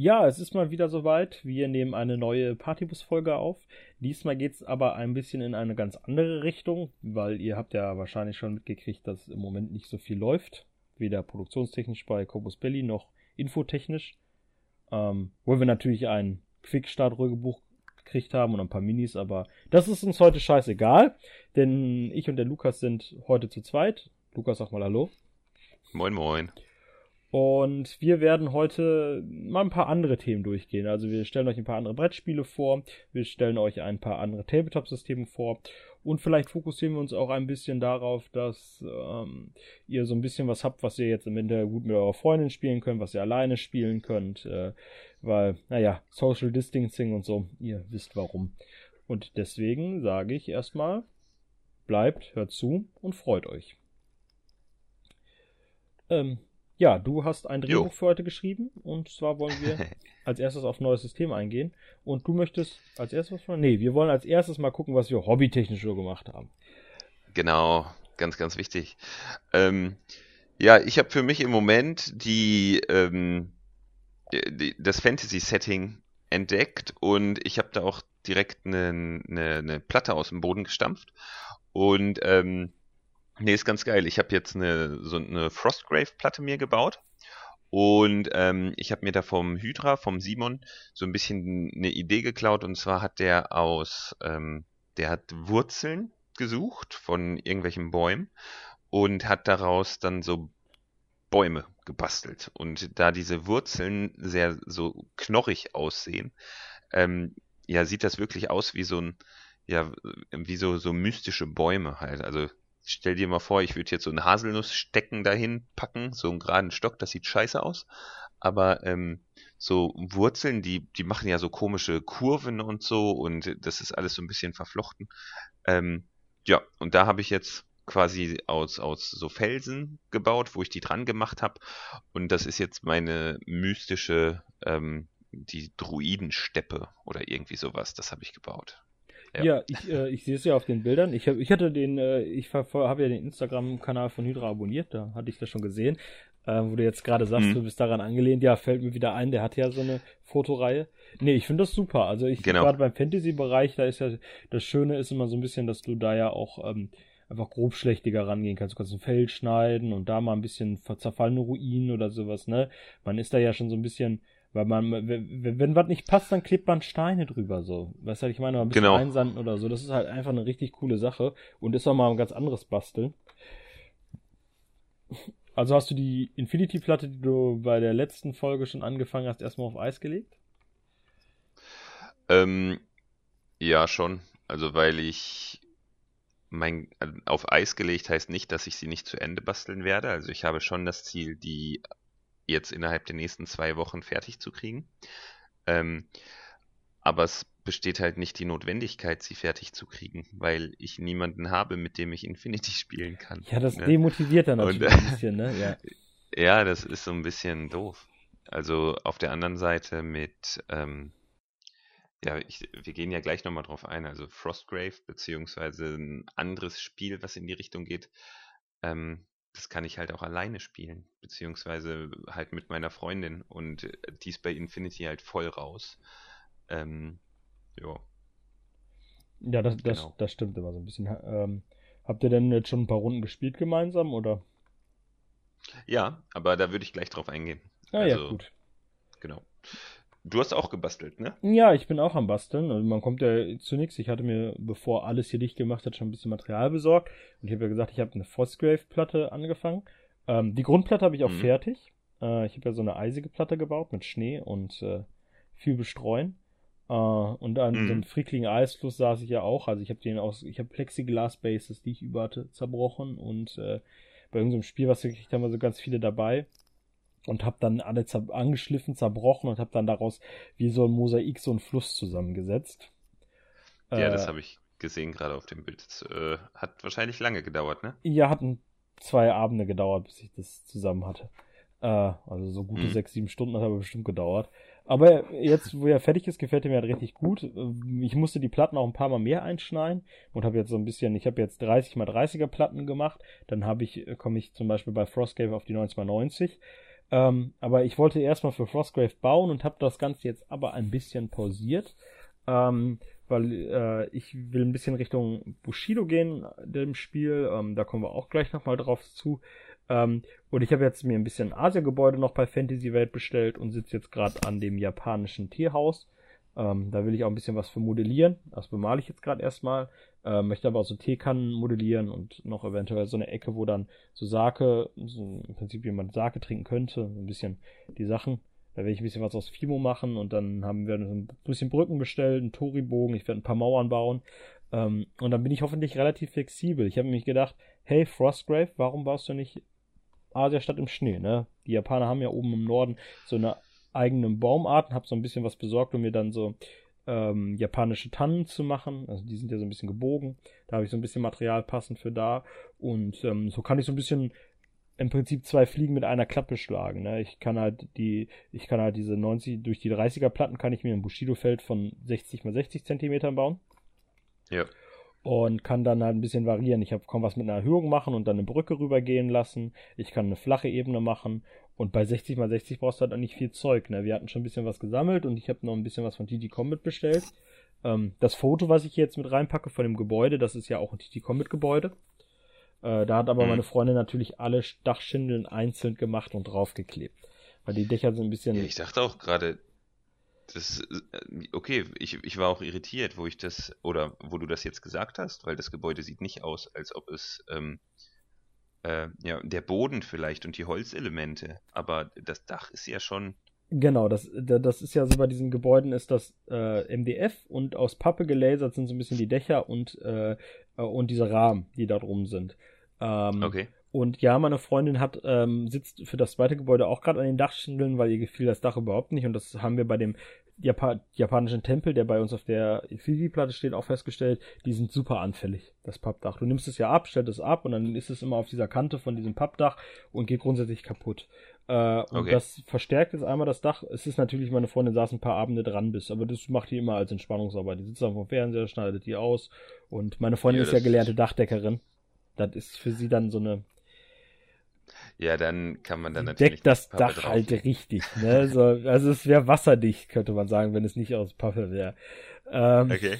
Ja, es ist mal wieder soweit. Wir nehmen eine neue Partybus-Folge auf. Diesmal geht es aber ein bisschen in eine ganz andere Richtung, weil ihr habt ja wahrscheinlich schon mitgekriegt, dass im Moment nicht so viel läuft. Weder produktionstechnisch bei Corpus Belli noch infotechnisch. Ähm, wo wir natürlich ein Quickstart-Rögebuch gekriegt haben und ein paar Minis, aber das ist uns heute scheißegal, denn ich und der Lukas sind heute zu zweit. Lukas, sag mal Hallo. Moin, moin. Und wir werden heute mal ein paar andere Themen durchgehen. Also wir stellen euch ein paar andere Brettspiele vor, wir stellen euch ein paar andere Tabletop-Systeme vor und vielleicht fokussieren wir uns auch ein bisschen darauf, dass ähm, ihr so ein bisschen was habt, was ihr jetzt im Winter gut mit eurer Freundin spielen könnt, was ihr alleine spielen könnt, äh, weil, naja, Social Distancing und so, ihr wisst warum. Und deswegen sage ich erstmal, bleibt, hört zu und freut euch. Ähm, ja, du hast ein Drehbuch jo. für heute geschrieben und zwar wollen wir als erstes auf neues System eingehen und du möchtest als erstes was? Nee, wir wollen als erstes mal gucken, was wir hobbytechnisch so gemacht haben. Genau, ganz, ganz wichtig. Ähm, ja, ich habe für mich im Moment die, ähm, die das Fantasy-Setting entdeckt und ich habe da auch direkt eine, eine, eine Platte aus dem Boden gestampft und ähm, Nee, ist ganz geil. Ich habe jetzt eine, so eine Frostgrave-Platte mir gebaut. Und ähm, ich habe mir da vom Hydra, vom Simon, so ein bisschen eine Idee geklaut. Und zwar hat der aus, ähm, der hat Wurzeln gesucht von irgendwelchen Bäumen und hat daraus dann so Bäume gebastelt. Und da diese Wurzeln sehr so knorrig aussehen, ähm, ja, sieht das wirklich aus wie so ein, ja, wie so, so mystische Bäume halt. Also stell dir mal vor, ich würde jetzt so einen Haselnussstecken dahin packen, so einen geraden Stock, das sieht scheiße aus. Aber ähm, so Wurzeln, die, die machen ja so komische Kurven und so und das ist alles so ein bisschen verflochten. Ähm, ja, und da habe ich jetzt quasi aus, aus so Felsen gebaut, wo ich die dran gemacht habe. Und das ist jetzt meine mystische, ähm, die Druidensteppe oder irgendwie sowas, das habe ich gebaut. Ja, ja ich, äh, ich sehe es ja auf den Bildern. Ich, hab, ich hatte den, äh, ich habe ja den Instagram-Kanal von Hydra abonniert, da hatte ich das schon gesehen. Äh, wo du jetzt gerade sagst, mhm. du bist daran angelehnt, ja, fällt mir wieder ein, der hat ja so eine Fotoreihe. Nee, ich finde das super. Also ich genau. gerade beim Fantasy-Bereich, da ist ja, das Schöne ist immer so ein bisschen, dass du da ja auch ähm, einfach grobschlächtiger rangehen kannst. Du kannst ein Feld schneiden und da mal ein bisschen zerfallene Ruinen oder sowas, ne? Man ist da ja schon so ein bisschen weil man, wenn, wenn was nicht passt, dann klebt man Steine drüber, so. Weißt du, ich meine, ein bisschen genau. einsanden oder so. Das ist halt einfach eine richtig coole Sache und ist auch mal ein ganz anderes Basteln. Also hast du die Infinity-Platte, die du bei der letzten Folge schon angefangen hast, erstmal auf Eis gelegt? Ähm, ja, schon. Also, weil ich mein, auf Eis gelegt heißt nicht, dass ich sie nicht zu Ende basteln werde. Also ich habe schon das Ziel, die jetzt innerhalb der nächsten zwei Wochen fertig zu kriegen. Ähm, aber es besteht halt nicht die Notwendigkeit, sie fertig zu kriegen, weil ich niemanden habe, mit dem ich Infinity spielen kann. Ja, das ne? demotiviert dann natürlich Und, ein bisschen, ne? Ja. ja, das ist so ein bisschen doof. Also auf der anderen Seite mit, ähm, ja, ich, wir gehen ja gleich nochmal drauf ein, also Frostgrave, beziehungsweise ein anderes Spiel, was in die Richtung geht, ähm, das kann ich halt auch alleine spielen, beziehungsweise halt mit meiner Freundin und äh, die ist bei Infinity halt voll raus. Ähm, ja. Ja, das, das, genau. das stimmt immer so ein bisschen. Ähm, habt ihr denn jetzt schon ein paar Runden gespielt gemeinsam oder? Ja, aber da würde ich gleich drauf eingehen. Ah also, ja, gut. Genau. Du hast auch gebastelt, ne? Ja, ich bin auch am Basteln. Also man kommt ja zu nichts. Ich hatte mir, bevor alles hier dicht gemacht hat, schon ein bisschen Material besorgt. Und ich habe ja gesagt, ich habe eine Fosgrave-Platte angefangen. Ähm, die Grundplatte habe ich auch mhm. fertig. Äh, ich habe ja so eine eisige Platte gebaut mit Schnee und äh, viel Bestreuen. Äh, und an mhm. so einem frickligen Eisfluss saß ich ja auch. Also ich habe den aus, ich habe Plexiglas-Bases, die ich über hatte, zerbrochen. Und äh, bei irgendeinem Spiel, was wir gekriegt haben, war so ganz viele dabei und habe dann alle zer angeschliffen, zerbrochen und habe dann daraus wie so ein Mosaik so einen Fluss zusammengesetzt. Ja, äh, das habe ich gesehen gerade auf dem Bild. Das, äh, hat wahrscheinlich lange gedauert, ne? Ja, hat zwei Abende gedauert, bis ich das zusammen hatte. Äh, also so gute hm. sechs, sieben Stunden hat aber bestimmt gedauert. Aber jetzt, wo er fertig ist, gefällt er mir halt richtig gut. Ich musste die Platten auch ein paar Mal mehr einschneiden und habe jetzt so ein bisschen, ich habe jetzt 30 mal 30er Platten gemacht. Dann habe ich, komme ich zum Beispiel bei Frostgrave auf die 90 x 90 Ähm, aber ich wollte erstmal für Frostgrave bauen und habe das Ganze jetzt aber ein bisschen pausiert. Ähm, weil äh, ich will ein bisschen Richtung Bushido gehen, dem Spiel. Ähm, da kommen wir auch gleich nochmal drauf zu. Ähm, und ich habe jetzt mir ein bisschen Asia-Gebäude noch bei Fantasy Welt bestellt und sitze jetzt gerade an dem japanischen Tierhaus. Ähm, da will ich auch ein bisschen was für modellieren. Das bemale ich jetzt gerade erstmal. Äh, möchte aber auch so Teekannen modellieren und noch eventuell so eine Ecke, wo dann so Sake, so im Prinzip jemand Sake trinken könnte. Ein bisschen die Sachen. Da werde ich ein bisschen was aus Fimo machen und dann haben wir ein bisschen Brücken bestellt, einen Toribogen, ich werde ein paar Mauern bauen. Ähm, und dann bin ich hoffentlich relativ flexibel. Ich habe nämlich gedacht, hey Frostgrave, warum baust du nicht Asia statt im Schnee, ne? Die Japaner haben ja oben im Norden so eine eigene Baumart, habe so ein bisschen was besorgt, um mir dann so ähm, japanische Tannen zu machen. Also die sind ja so ein bisschen gebogen. Da habe ich so ein bisschen Material passend für da. Und ähm, so kann ich so ein bisschen im Prinzip zwei Fliegen mit einer Klappe schlagen. Ne? Ich kann halt die, ich kann halt diese 90, durch die 30er Platten kann ich mir ein Bushido-Feld von 60 mal 60 Zentimetern bauen. Ja und kann dann halt ein bisschen variieren. Ich kann was mit einer Erhöhung machen und dann eine Brücke rübergehen lassen. Ich kann eine flache Ebene machen und bei 60 x 60 brauchst du halt auch nicht viel Zeug. Ne? Wir hatten schon ein bisschen was gesammelt und ich habe noch ein bisschen was von TT Comet bestellt. Ähm, das Foto, was ich jetzt mit reinpacke von dem Gebäude, das ist ja auch ein TT Comet Gebäude. Äh, da hat aber mhm. meine Freundin natürlich alle Dachschindeln einzeln gemacht und draufgeklebt. Weil die Dächer sind ein bisschen. Ja, ich dachte auch gerade, das, äh, okay, ich, ich war auch irritiert, wo ich das, oder wo du das jetzt gesagt hast, weil das Gebäude sieht nicht aus, als ob es, ähm, äh, ja, der Boden vielleicht und die Holzelemente, aber das Dach ist ja schon. Genau, das, das ist ja so bei diesen Gebäuden ist das äh, MDF und aus Pappe gelasert sind so ein bisschen die Dächer und, äh, und diese Rahmen, die da drum sind. Ähm, okay. Und ja, meine Freundin hat ähm, sitzt für das zweite Gebäude auch gerade an den Dachschindeln, weil ihr gefiel das Dach überhaupt nicht. Und das haben wir bei dem Japa japanischen Tempel, der bei uns auf der Infinity-Platte steht, auch festgestellt, die sind super anfällig, das Pappdach. Du nimmst es ja ab, stellst es ab und dann ist es immer auf dieser Kante von diesem Pappdach und geht grundsätzlich kaputt. Äh, und okay. das verstärkt jetzt einmal das Dach. Es ist natürlich, meine Freundin saß ein paar Abende dran bis, aber das macht die immer als Entspannungsarbeit. Die sitzt auf dem Fernseher, schneidet die aus und meine Freundin ja, ist ja gelernte Dachdeckerin. Das ist für sie dann so eine ja, dann kann man dann natürlich. Deckt das Dach halt richtig, ne? So, also es wäre wasserdicht, könnte man sagen, wenn es nicht aus Pappe wäre. Ähm, okay.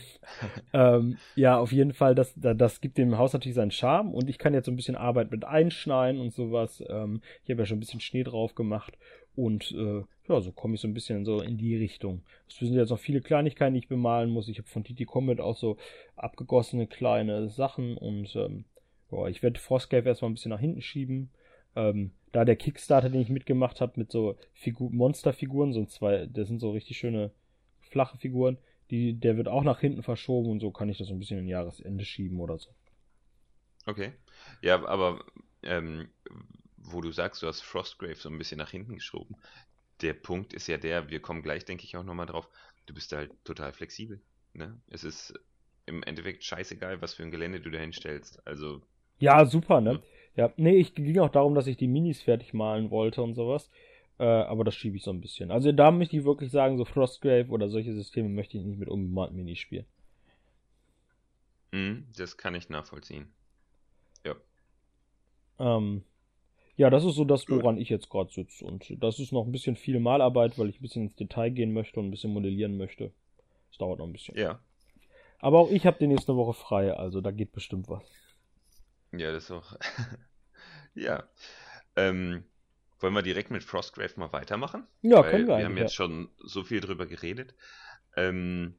Ähm, ja, auf jeden Fall, das, das gibt dem Haus natürlich seinen Charme und ich kann jetzt so ein bisschen Arbeit mit einschneiden und sowas. Ähm, ich habe ja schon ein bisschen Schnee drauf gemacht und äh, ja, so komme ich so ein bisschen so in die Richtung. Es sind jetzt noch viele Kleinigkeiten, die ich bemalen muss. Ich habe von Titi Comet auch so abgegossene kleine Sachen und ähm, ja, ich werde Frostcave erstmal ein bisschen nach hinten schieben ähm, da der Kickstarter, den ich mitgemacht habe, mit so Figur Monsterfiguren, so zwei, das sind so richtig schöne flache Figuren, die, der wird auch nach hinten verschoben und so kann ich das so ein bisschen in Jahresende schieben oder so. Okay. Ja, aber ähm, wo du sagst, du hast Frostgrave so ein bisschen nach hinten geschoben. Der Punkt ist ja der, wir kommen gleich, denke ich, auch nochmal drauf, du bist halt total flexibel. Ne? Es ist im Endeffekt scheißegal, was für ein Gelände du da hinstellst. Also. Ja, super, ne? Ja, nee, ich ging auch darum, dass ich die Minis fertig malen wollte und sowas. Äh, aber das schiebe ich so ein bisschen. Also da möchte ich wirklich sagen, so Frostgrave oder solche Systeme möchte ich nicht mit unbemalten Minis spielen. Mm, das kann ich nachvollziehen. Ja. Ähm, ja, das ist so das, woran ich jetzt gerade sitze. Und das ist noch ein bisschen viel Malarbeit, weil ich ein bisschen ins Detail gehen möchte und ein bisschen modellieren möchte. Das dauert noch ein bisschen. Ja. Aber auch ich habe die nächste Woche frei, also da geht bestimmt was. Ja, das ist auch. ja. Ähm, wollen wir direkt mit Frostgrave mal weitermachen? Ja, Weil können wir. Wir haben jetzt ja. schon so viel drüber geredet. Ähm,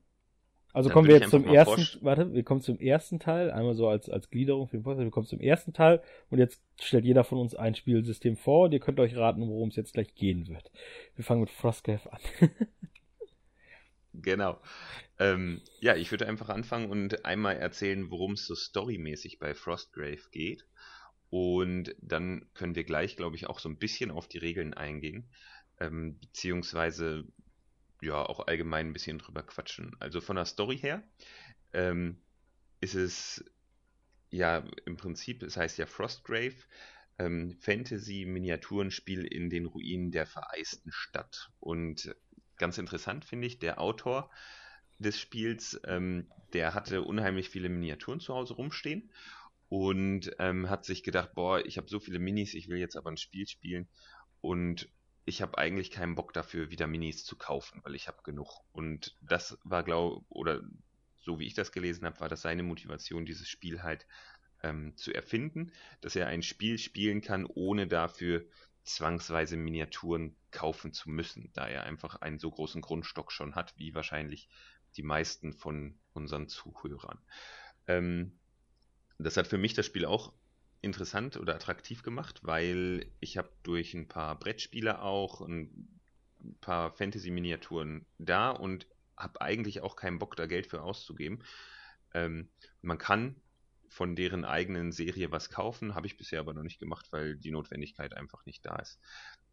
also kommen wir jetzt zum ersten, warte, wir kommen zum ersten Teil, einmal so als, als Gliederung für den Podcast, wir kommen zum ersten Teil und jetzt stellt jeder von uns ein Spielsystem vor und ihr könnt euch raten, worum es jetzt gleich gehen wird. Wir fangen mit Frostgrave an. Genau. Ähm, ja, ich würde einfach anfangen und einmal erzählen, worum es so storymäßig bei Frostgrave geht. Und dann können wir gleich, glaube ich, auch so ein bisschen auf die Regeln eingehen. Ähm, beziehungsweise ja auch allgemein ein bisschen drüber quatschen. Also von der Story her ähm, ist es ja im Prinzip, es heißt ja Frostgrave, ähm, Fantasy-Miniaturenspiel in den Ruinen der vereisten Stadt. Und ganz interessant, finde ich, der Autor des Spiels, ähm, der hatte unheimlich viele Miniaturen zu Hause rumstehen und ähm, hat sich gedacht, boah, ich habe so viele Minis, ich will jetzt aber ein Spiel spielen und ich habe eigentlich keinen Bock dafür, wieder Minis zu kaufen, weil ich habe genug. Und das war, glaube oder so wie ich das gelesen habe, war das seine Motivation, dieses Spiel halt ähm, zu erfinden, dass er ein Spiel spielen kann, ohne dafür zwangsweise Miniaturen kaufen zu müssen, da er einfach einen so großen Grundstock schon hat, wie wahrscheinlich die meisten von unseren Zuhörern. Ähm, das hat für mich das Spiel auch interessant oder attraktiv gemacht, weil ich habe durch ein paar Brettspiele auch ein paar Fantasy-Miniaturen da und habe eigentlich auch keinen Bock, da Geld für auszugeben. Ähm, man kann von deren eigenen Serie was kaufen, habe ich bisher aber noch nicht gemacht, weil die Notwendigkeit einfach nicht da ist.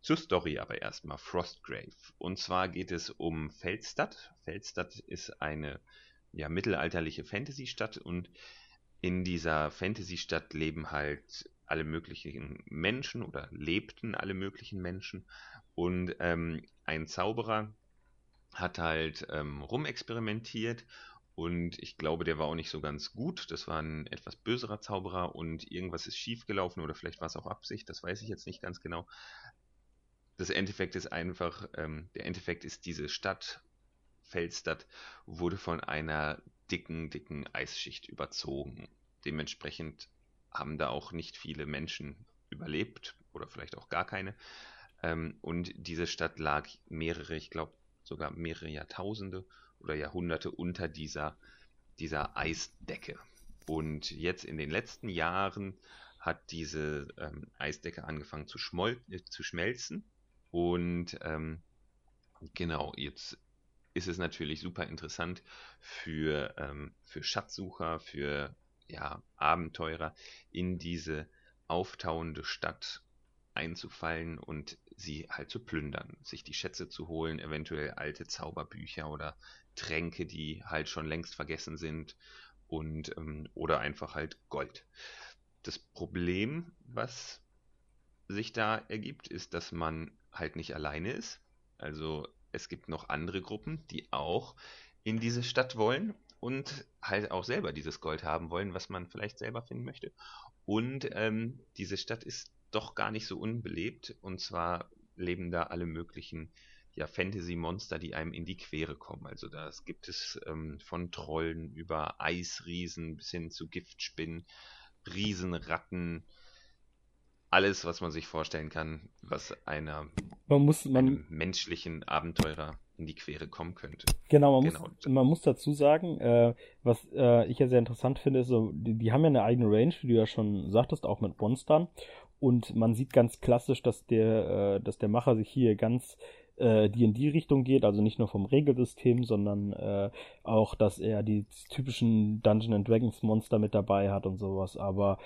Zur Story aber erstmal Frostgrave. Und zwar geht es um Feldstadt. Feldstadt ist eine ja, mittelalterliche Fantasy-Stadt und in dieser Fantasy-Stadt leben halt alle möglichen Menschen oder lebten alle möglichen Menschen. Und ähm, ein Zauberer hat halt ähm, rumexperimentiert und ich glaube, der war auch nicht so ganz gut. Das war ein etwas böserer Zauberer und irgendwas ist schiefgelaufen oder vielleicht war es auch Absicht, das weiß ich jetzt nicht ganz genau. Das Endeffekt ist einfach, ähm, der Endeffekt ist diese Stadt, Feldstadt, wurde von einer dicken, dicken Eisschicht überzogen. Dementsprechend haben da auch nicht viele Menschen überlebt oder vielleicht auch gar keine. Ähm, und diese Stadt lag mehrere, ich glaube sogar mehrere Jahrtausende oder Jahrhunderte unter dieser, dieser Eisdecke. Und jetzt in den letzten Jahren hat diese ähm, Eisdecke angefangen zu, äh, zu schmelzen. Und ähm, genau, jetzt ist es natürlich super interessant für, ähm, für Schatzsucher, für ja, Abenteurer in diese auftauende Stadt einzufallen und sie halt zu plündern, sich die Schätze zu holen, eventuell alte Zauberbücher oder Tränke, die halt schon längst vergessen sind und ähm, oder einfach halt Gold. Das Problem, was sich da ergibt, ist, dass man halt nicht alleine ist. Also es gibt noch andere Gruppen, die auch in diese Stadt wollen und halt auch selber dieses Gold haben wollen, was man vielleicht selber finden möchte. Und ähm, diese Stadt ist doch gar nicht so unbelebt. Und zwar leben da alle möglichen ja, Fantasy-Monster, die einem in die Quere kommen. Also da gibt es ähm, von Trollen über Eisriesen bis hin zu Giftspinnen, Riesenratten, alles, was man sich vorstellen kann, was einer man muss, man, einem menschlichen Abenteurer in die Quere kommen könnte. Genau, man, genau. Muss, man muss dazu sagen, äh, was äh, ich ja sehr interessant finde, ist so, die, die, haben ja eine eigene Range, wie du ja schon sagtest, auch mit Monstern. Und man sieht ganz klassisch, dass der, äh, dass der Macher sich hier ganz äh, die in die Richtung geht, also nicht nur vom Regelsystem, sondern äh, auch, dass er die typischen Dungeon and Dragons Monster mit dabei hat und sowas. Aber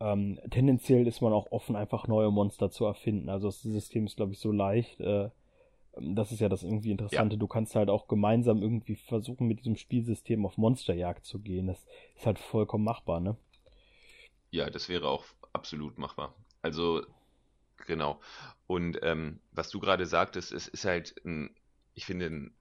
ähm, tendenziell ist man auch offen, einfach neue Monster zu erfinden. Also das System ist, glaube ich, so leicht. Äh, das ist ja das irgendwie Interessante. Ja. Du kannst halt auch gemeinsam irgendwie versuchen, mit diesem Spielsystem auf Monsterjagd zu gehen. Das ist halt vollkommen machbar, ne? Ja, das wäre auch absolut machbar. Also, genau. Und ähm, was du gerade sagtest, es ist halt, ein, ich finde, ein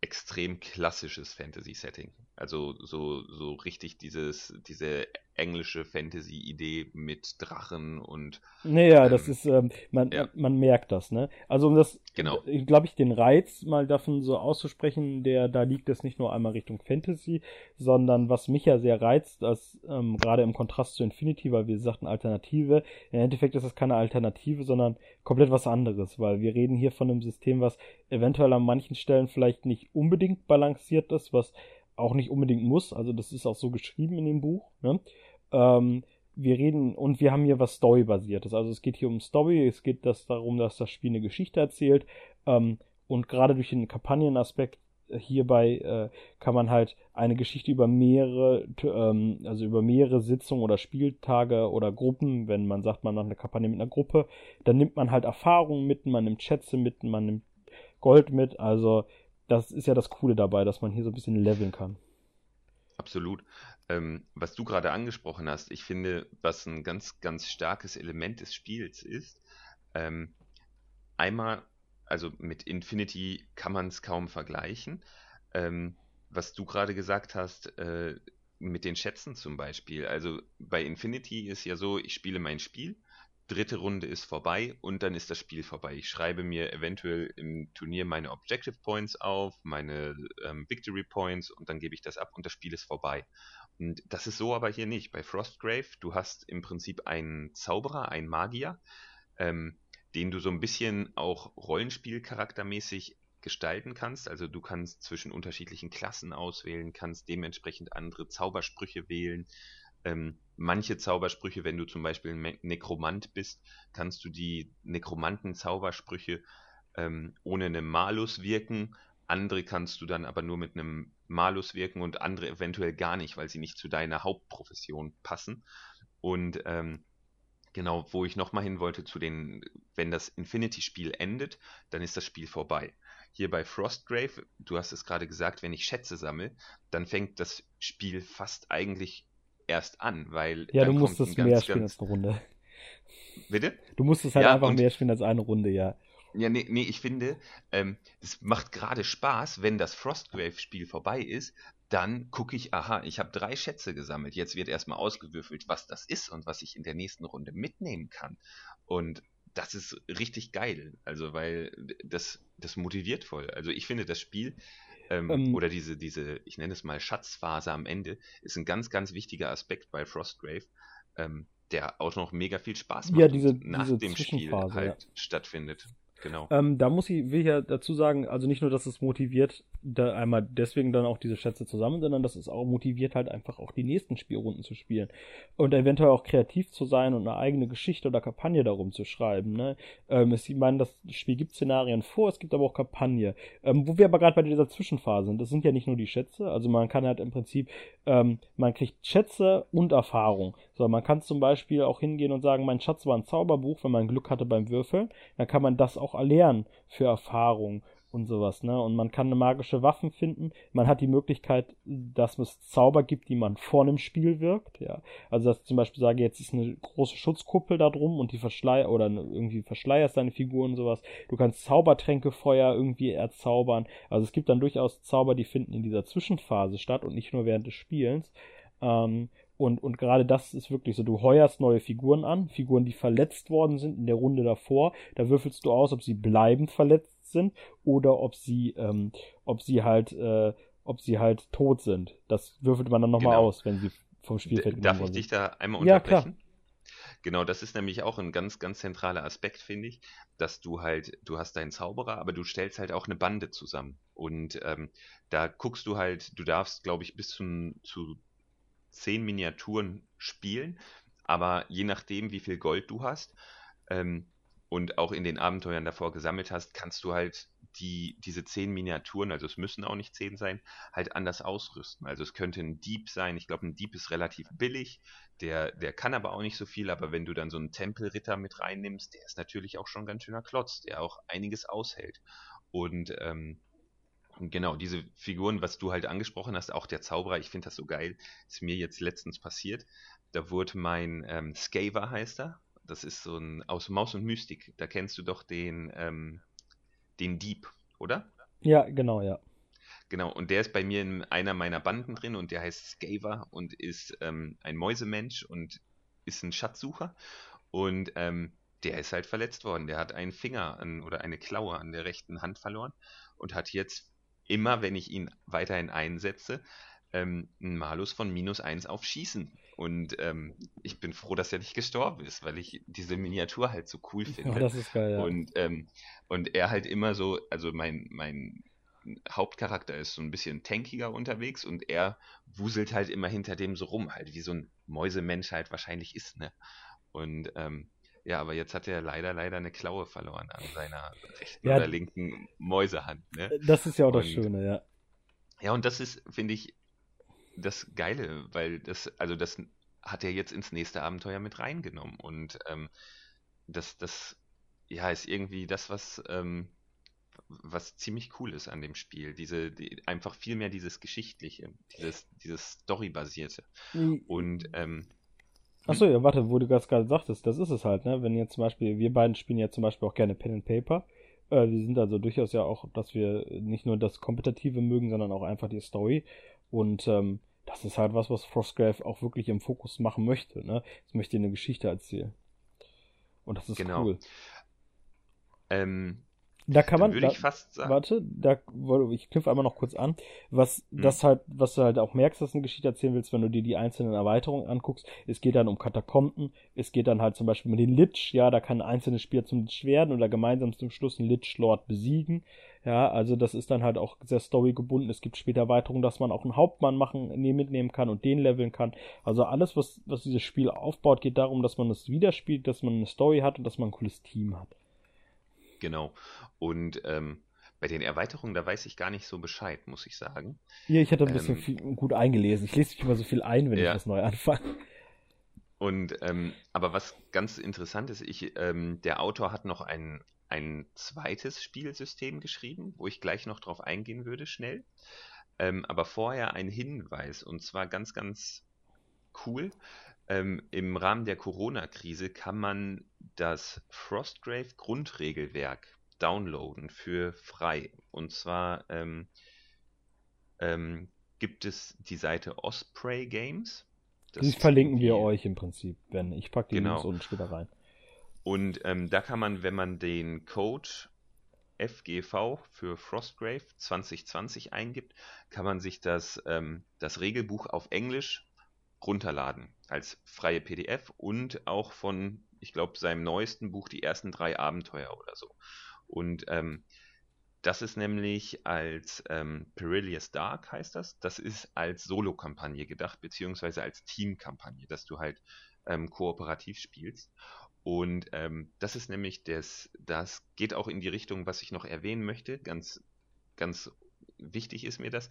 extrem klassisches Fantasy-Setting. Also so, so richtig dieses, diese englische Fantasy-Idee mit Drachen und. Naja, ähm, das ist, ähm, man, ja. man merkt das, ne? Also um das, genau. glaube ich, den Reiz mal davon so auszusprechen, der da liegt es nicht nur einmal Richtung Fantasy, sondern was mich ja sehr reizt, dass ähm, gerade im Kontrast zu Infinity, weil wir sagten Alternative, im Endeffekt ist das keine Alternative, sondern komplett was anderes, weil wir reden hier von einem System, was eventuell an manchen Stellen vielleicht nicht unbedingt balanciert ist, was auch nicht unbedingt muss, also das ist auch so geschrieben in dem Buch, ne? Ähm, wir reden und wir haben hier was Story-basiertes. Also es geht hier um Story, es geht das darum, dass das Spiel eine Geschichte erzählt. Ähm, und gerade durch den Kampagnenaspekt hierbei äh, kann man halt eine Geschichte über mehrere, ähm, also über mehrere Sitzungen oder Spieltage oder Gruppen, wenn man sagt, man macht eine Kampagne mit einer Gruppe, dann nimmt man halt Erfahrungen mit, man nimmt Schätze mit, man nimmt Gold mit. Also das ist ja das Coole dabei, dass man hier so ein bisschen leveln kann. Absolut. Ähm, was du gerade angesprochen hast, ich finde, was ein ganz, ganz starkes Element des Spiels ist, ähm, einmal, also mit Infinity kann man es kaum vergleichen. Ähm, was du gerade gesagt hast, äh, mit den Schätzen zum Beispiel. Also bei Infinity ist ja so, ich spiele mein Spiel, dritte Runde ist vorbei und dann ist das Spiel vorbei. Ich schreibe mir eventuell im Turnier meine Objective Points auf, meine ähm, Victory Points und dann gebe ich das ab und das Spiel ist vorbei. Und das ist so aber hier nicht. Bei Frostgrave, du hast im Prinzip einen Zauberer, einen Magier, ähm, den du so ein bisschen auch Rollenspiel-charaktermäßig gestalten kannst. Also du kannst zwischen unterschiedlichen Klassen auswählen, kannst dementsprechend andere Zaubersprüche wählen. Ähm, manche Zaubersprüche, wenn du zum Beispiel ein Nekromant bist, kannst du die Nekromanten-Zaubersprüche ähm, ohne einen Malus wirken. Andere kannst du dann aber nur mit einem Malus wirken und andere eventuell gar nicht, weil sie nicht zu deiner Hauptprofession passen. Und ähm, genau, wo ich nochmal hin wollte, zu den, wenn das Infinity-Spiel endet, dann ist das Spiel vorbei. Hier bei Frostgrave, du hast es gerade gesagt, wenn ich Schätze sammle, dann fängt das Spiel fast eigentlich erst an, weil. Ja, du musst es mehr spielen als eine Runde. Bitte? Du musst es halt ja, einfach mehr spielen als eine Runde, ja. Ja, nee, nee ich finde, ähm, es macht gerade Spaß, wenn das Frostgrave-Spiel vorbei ist, dann gucke ich, aha, ich habe drei Schätze gesammelt. Jetzt wird erstmal ausgewürfelt, was das ist und was ich in der nächsten Runde mitnehmen kann. Und das ist richtig geil. Also, weil das, das motiviert voll. Also, ich finde, das Spiel ähm, ähm, oder diese, diese, ich nenne es mal Schatzphase am Ende, ist ein ganz, ganz wichtiger Aspekt bei Frostgrave, ähm, der auch noch mega viel Spaß macht ja, diese, nach diese dem Spiel halt ja. stattfindet. Genau. Ähm, da muss ich, will ich ja dazu sagen, also nicht nur, dass es motiviert, da einmal deswegen dann auch diese Schätze zusammen, sondern dass es auch motiviert halt einfach auch die nächsten Spielrunden zu spielen und eventuell auch kreativ zu sein und eine eigene Geschichte oder Kampagne darum zu schreiben. Ne? Ähm, es, ich meine, das Spiel gibt Szenarien vor, es gibt aber auch Kampagne. Ähm, wo wir aber gerade bei dieser Zwischenphase sind, das sind ja nicht nur die Schätze, also man kann halt im Prinzip, ähm, man kriegt Schätze und Erfahrung. So, man kann zum Beispiel auch hingehen und sagen, mein Schatz war ein Zauberbuch, wenn man Glück hatte beim Würfeln, dann kann man das auch erlernen für Erfahrung und sowas, ne? Und man kann eine magische Waffen finden. Man hat die Möglichkeit, dass es Zauber gibt, die man vor einem Spiel wirkt, ja. Also, dass ich zum Beispiel sage, jetzt ist eine große Schutzkuppel da drum und die verschleiert oder irgendwie verschleierst deine Figuren und sowas. Du kannst Zaubertränkefeuer irgendwie erzaubern. Also, es gibt dann durchaus Zauber, die finden in dieser Zwischenphase statt und nicht nur während des Spielens. Ähm, und, und gerade das ist wirklich so, du heuerst neue Figuren an, Figuren, die verletzt worden sind in der Runde davor. Da würfelst du aus, ob sie bleibend verletzt sind oder ob sie, ähm, ob sie halt, äh, ob sie halt tot sind. Das würfelt man dann nochmal genau. aus, wenn sie vom Spielfeld Darf ich dich da einmal unterbrechen? Ja, klar. Genau, das ist nämlich auch ein ganz, ganz zentraler Aspekt, finde ich, dass du halt, du hast deinen Zauberer, aber du stellst halt auch eine Bande zusammen. Und ähm, da guckst du halt, du darfst, glaube ich, bis zum, zu zehn Miniaturen spielen, aber je nachdem, wie viel Gold du hast ähm, und auch in den Abenteuern davor gesammelt hast, kannst du halt die, diese zehn Miniaturen, also es müssen auch nicht zehn sein, halt anders ausrüsten. Also es könnte ein Dieb sein, ich glaube, ein Dieb ist relativ billig, der, der kann aber auch nicht so viel, aber wenn du dann so einen Tempelritter mit reinnimmst, der ist natürlich auch schon ein ganz schöner Klotz, der auch einiges aushält. Und ähm, Genau, diese Figuren, was du halt angesprochen hast, auch der Zauberer, ich finde das so geil, ist mir jetzt letztens passiert. Da wurde mein ähm, Skaver heißt er. Das ist so ein aus Maus und Mystik. Da kennst du doch den, ähm, den Dieb, oder? Ja, genau, ja. Genau, und der ist bei mir in einer meiner Banden drin und der heißt Skaver und ist ähm, ein Mäusemensch und ist ein Schatzsucher. Und ähm, der ist halt verletzt worden. Der hat einen Finger an, oder eine Klaue an der rechten Hand verloren und hat jetzt immer, wenn ich ihn weiterhin einsetze, ähm, einen Malus von minus 1 auf Schießen. Und ähm, ich bin froh, dass er nicht gestorben ist, weil ich diese Miniatur halt so cool finde. Ja, das ist geil, ja. Und, ähm, und er halt immer so, also mein, mein Hauptcharakter ist so ein bisschen tankiger unterwegs und er wuselt halt immer hinter dem so rum, halt wie so ein Mäusemensch halt wahrscheinlich ist, ne? Und ähm, ja, aber jetzt hat er leider, leider eine Klaue verloren an seiner rechten ja, oder linken Mäusehand. Ne? Das ist ja auch und, das Schöne, ja. Ja, und das ist, finde ich, das Geile, weil das, also das hat er jetzt ins nächste Abenteuer mit reingenommen. Und ähm, das, das, ja, ist irgendwie das, was, ähm, was ziemlich cool ist an dem Spiel. Diese, die, einfach viel mehr dieses Geschichtliche, dieses, dieses Story-basierte. Mhm. Und ähm, Achso, ja, warte, wo du das gerade sagtest, das ist es halt, ne? Wenn jetzt zum Beispiel, wir beiden spielen ja zum Beispiel auch gerne Pen and Paper. Äh, wir sind also durchaus ja auch, dass wir nicht nur das Kompetitive mögen, sondern auch einfach die Story. Und ähm, das ist halt was, was Frostgrave auch wirklich im Fokus machen möchte, ne? Es möchte eine Geschichte erzählen. Und das ist Genau. cool. Ähm, Da kann man, würde da, ich fast sagen. warte, da, ich knüpfe einmal noch kurz an, was Hm. das halt, was du halt auch merkst, dass du eine Geschichte erzählen willst, wenn du dir die einzelnen Erweiterungen anguckst. Es geht dann um Katakomben, es geht dann halt zum Beispiel um den Lich, ja, da kann ein einzelnes Spieler zum Lich werden oder gemeinsam zum Schluss einen Lich Lord besiegen. Ja, also das ist dann halt auch sehr storygebunden. Es gibt später Erweiterungen, dass man auch einen Hauptmann machen, mitnehmen kann und den leveln kann. Also alles, was, was dieses Spiel aufbaut, geht darum, dass man es wieder spielt, dass man eine Story hat und dass man ein cooles Team hat. Genau. Und ähm, bei den Erweiterungen, da weiß ich gar nicht so Bescheid, muss ich sagen. Hier, ich hatte ein bisschen Ähm, viel, gut eingelesen. Ich lese nicht immer so viel ein, wenn Ja. ich was neu anfange. Und ähm, aber was ganz interessant ist, ich, ähm, der Autor hat noch ein, ein zweites Spielsystem geschrieben, wo ich gleich noch drauf eingehen würde, schnell. Ähm, aber vorher ein Hinweis, und zwar ganz, ganz cool. Ähm, Im Rahmen der Corona-Krise kann man das Frostgrave Grundregelwerk downloaden für frei. Und zwar ähm, ähm, gibt es die Seite Osprey Games. Das Die verlinken wir euch im Prinzip, Ben. Ich packe die Genau. Links unten später rein. Und ähm, da kann man, wenn man den Code FGV für Frostgrave 2020 eingibt, kann man sich das, ähm, das Regelbuch auf Englisch runterladen als freie PDF und auch von, ich glaube, seinem neuesten Buch die ersten drei Abenteuer oder so. Und ähm, das ist nämlich als ähm, Perilous Dark heißt das. Das ist als Solo-Kampagne gedacht, beziehungsweise als Team-Kampagne, dass du halt ähm, kooperativ spielst. Und ähm, das ist nämlich das, das geht auch in die Richtung, was ich noch erwähnen möchte. Ganz, ganz wichtig ist mir das,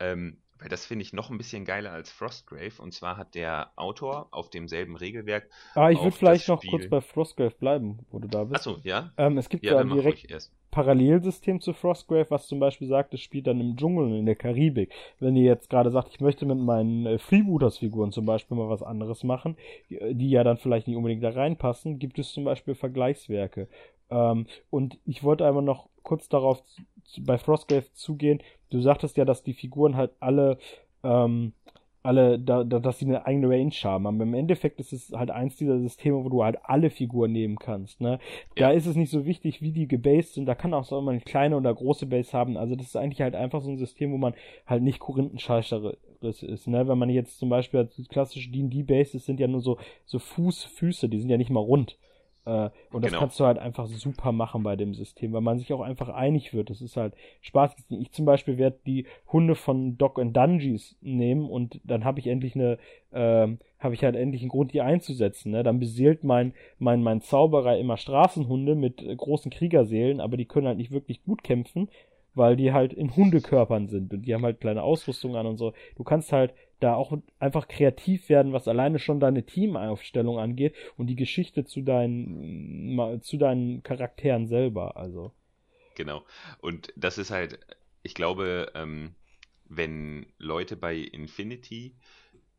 ähm, weil das finde ich noch ein bisschen geiler als Frostgrave. Und zwar hat der Autor auf demselben Regelwerk. Ah, ich würde vielleicht noch Spiel- kurz bei Frostgrave bleiben, wo du da bist. Achso, ja? Ähm, es gibt Ja, da mach direkt. Parallelsystem zu Frostgrave, was zum Beispiel sagt, es spielt dann im Dschungel und in der Karibik. Wenn ihr jetzt gerade sagt, ich möchte mit meinen äh, Freebooters-Figuren zum Beispiel mal was anderes machen, die, die ja dann vielleicht nicht unbedingt da reinpassen, gibt es zum Beispiel Vergleichswerke. Ähm, und ich wollte einmal noch kurz darauf zu, bei Frostgrave zugehen. Du sagtest ja, dass die Figuren halt alle ähm, alle, da, da, dass sie eine eigene Range haben. Aber im Endeffekt ist es halt eins dieser Systeme, wo du halt alle Figuren nehmen kannst. Ne? Da Ja. ist es nicht so wichtig, wie die gebased sind. Da kann auch so immer eine kleine oder große Base haben. Also das ist eigentlich halt einfach so ein System, wo man halt nicht Korinthenscheißeres ist. Ne? Wenn man jetzt zum Beispiel klassische D&D-Bases sind ja nur so, so Fuß, Füße, die sind ja nicht mal rund. Äh, und das Genau. kannst du halt einfach super machen bei dem System, weil man sich auch einfach einig wird. Das ist halt spaßig. Ich zum Beispiel werde die Hunde von Doc and Dungeons nehmen und dann habe ich endlich eine, ähm, habe ich halt endlich einen Grund, die einzusetzen. Ne? Dann beseelt mein, mein, mein Zauberer immer Straßenhunde mit äh, großen Kriegerseelen, aber die können halt nicht wirklich gut kämpfen, weil die halt in Hundekörpern sind und die haben halt kleine Ausrüstung an und so. Du kannst halt da auch einfach kreativ werden, was alleine schon deine Teamaufstellung angeht und die Geschichte zu deinen, zu deinen Charakteren selber. Also, Genau. Und das ist halt, ich glaube, ähm, wenn Leute bei Infinity,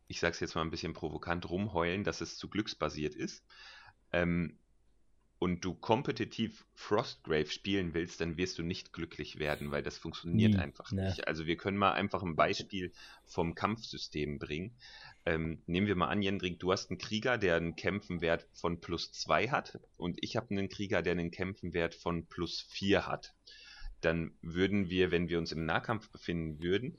ich sag's jetzt mal ein bisschen provokant, rumheulen, dass es zu glücksbasiert ist, ähm, und du kompetitiv Frostgrave spielen willst, dann wirst du nicht glücklich werden, weil das funktioniert Nie, einfach ne. nicht. Also wir können mal einfach ein Beispiel vom Kampfsystem bringen. Ähm, nehmen wir mal an, Jendrik, du hast einen Krieger, der einen Kämpfenwert von plus 2 hat und ich habe einen Krieger, der einen Kämpfenwert von plus 4 hat. Dann würden wir, wenn wir uns im Nahkampf befinden würden,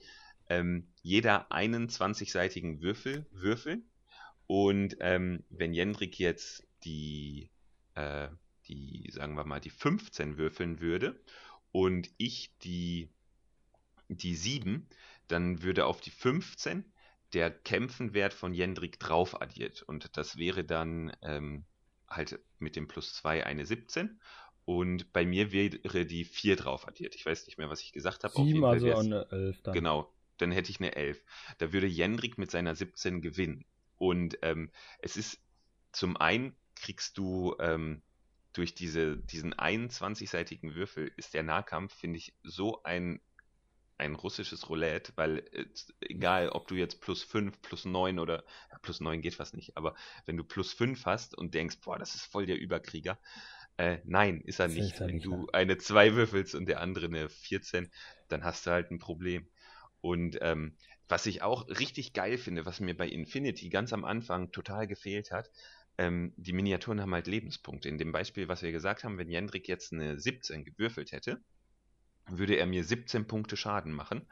ähm, jeder einen 20-seitigen Würfel würfeln. Und ähm, wenn Jendrik jetzt die, äh, die, sagen wir mal, die 15 würfeln würde und ich die, die 7, dann würde auf die 15 der Kämpfenwert von Jendrik drauf addiert. Und das wäre dann ähm, halt mit dem plus 2 eine 17. Und bei mir wäre die 4 drauf addiert. Ich weiß nicht mehr, was ich gesagt habe. Auf jeden sieben, Fall also wär's- eine elf dann. Genau, dann hätte ich eine 11. Da würde Jendrik mit seiner 17 gewinnen. Und ähm, es ist zum einen kriegst du ähm, durch diese, diesen 21-seitigen Würfel ist der Nahkampf, finde ich, so ein, ein russisches Roulette, weil äh, egal, ob du jetzt plus 5, plus 9 oder ja, plus 9 geht fast nicht, aber wenn du plus 5 hast und denkst, boah, das ist voll der Überkrieger, äh, nein, ist er Das nicht. ist er wenn nicht, du ja. eine 2 würfelst und der andere eine 14, dann hast du halt ein Problem. Und ähm, was ich auch richtig geil finde, was mir bei Infinity ganz am Anfang total gefehlt hat, ähm, die Miniaturen haben halt Lebenspunkte. In dem Beispiel, was wir gesagt haben, wenn Jendrik jetzt eine 17 gewürfelt hätte, würde er mir 17 Punkte Schaden machen.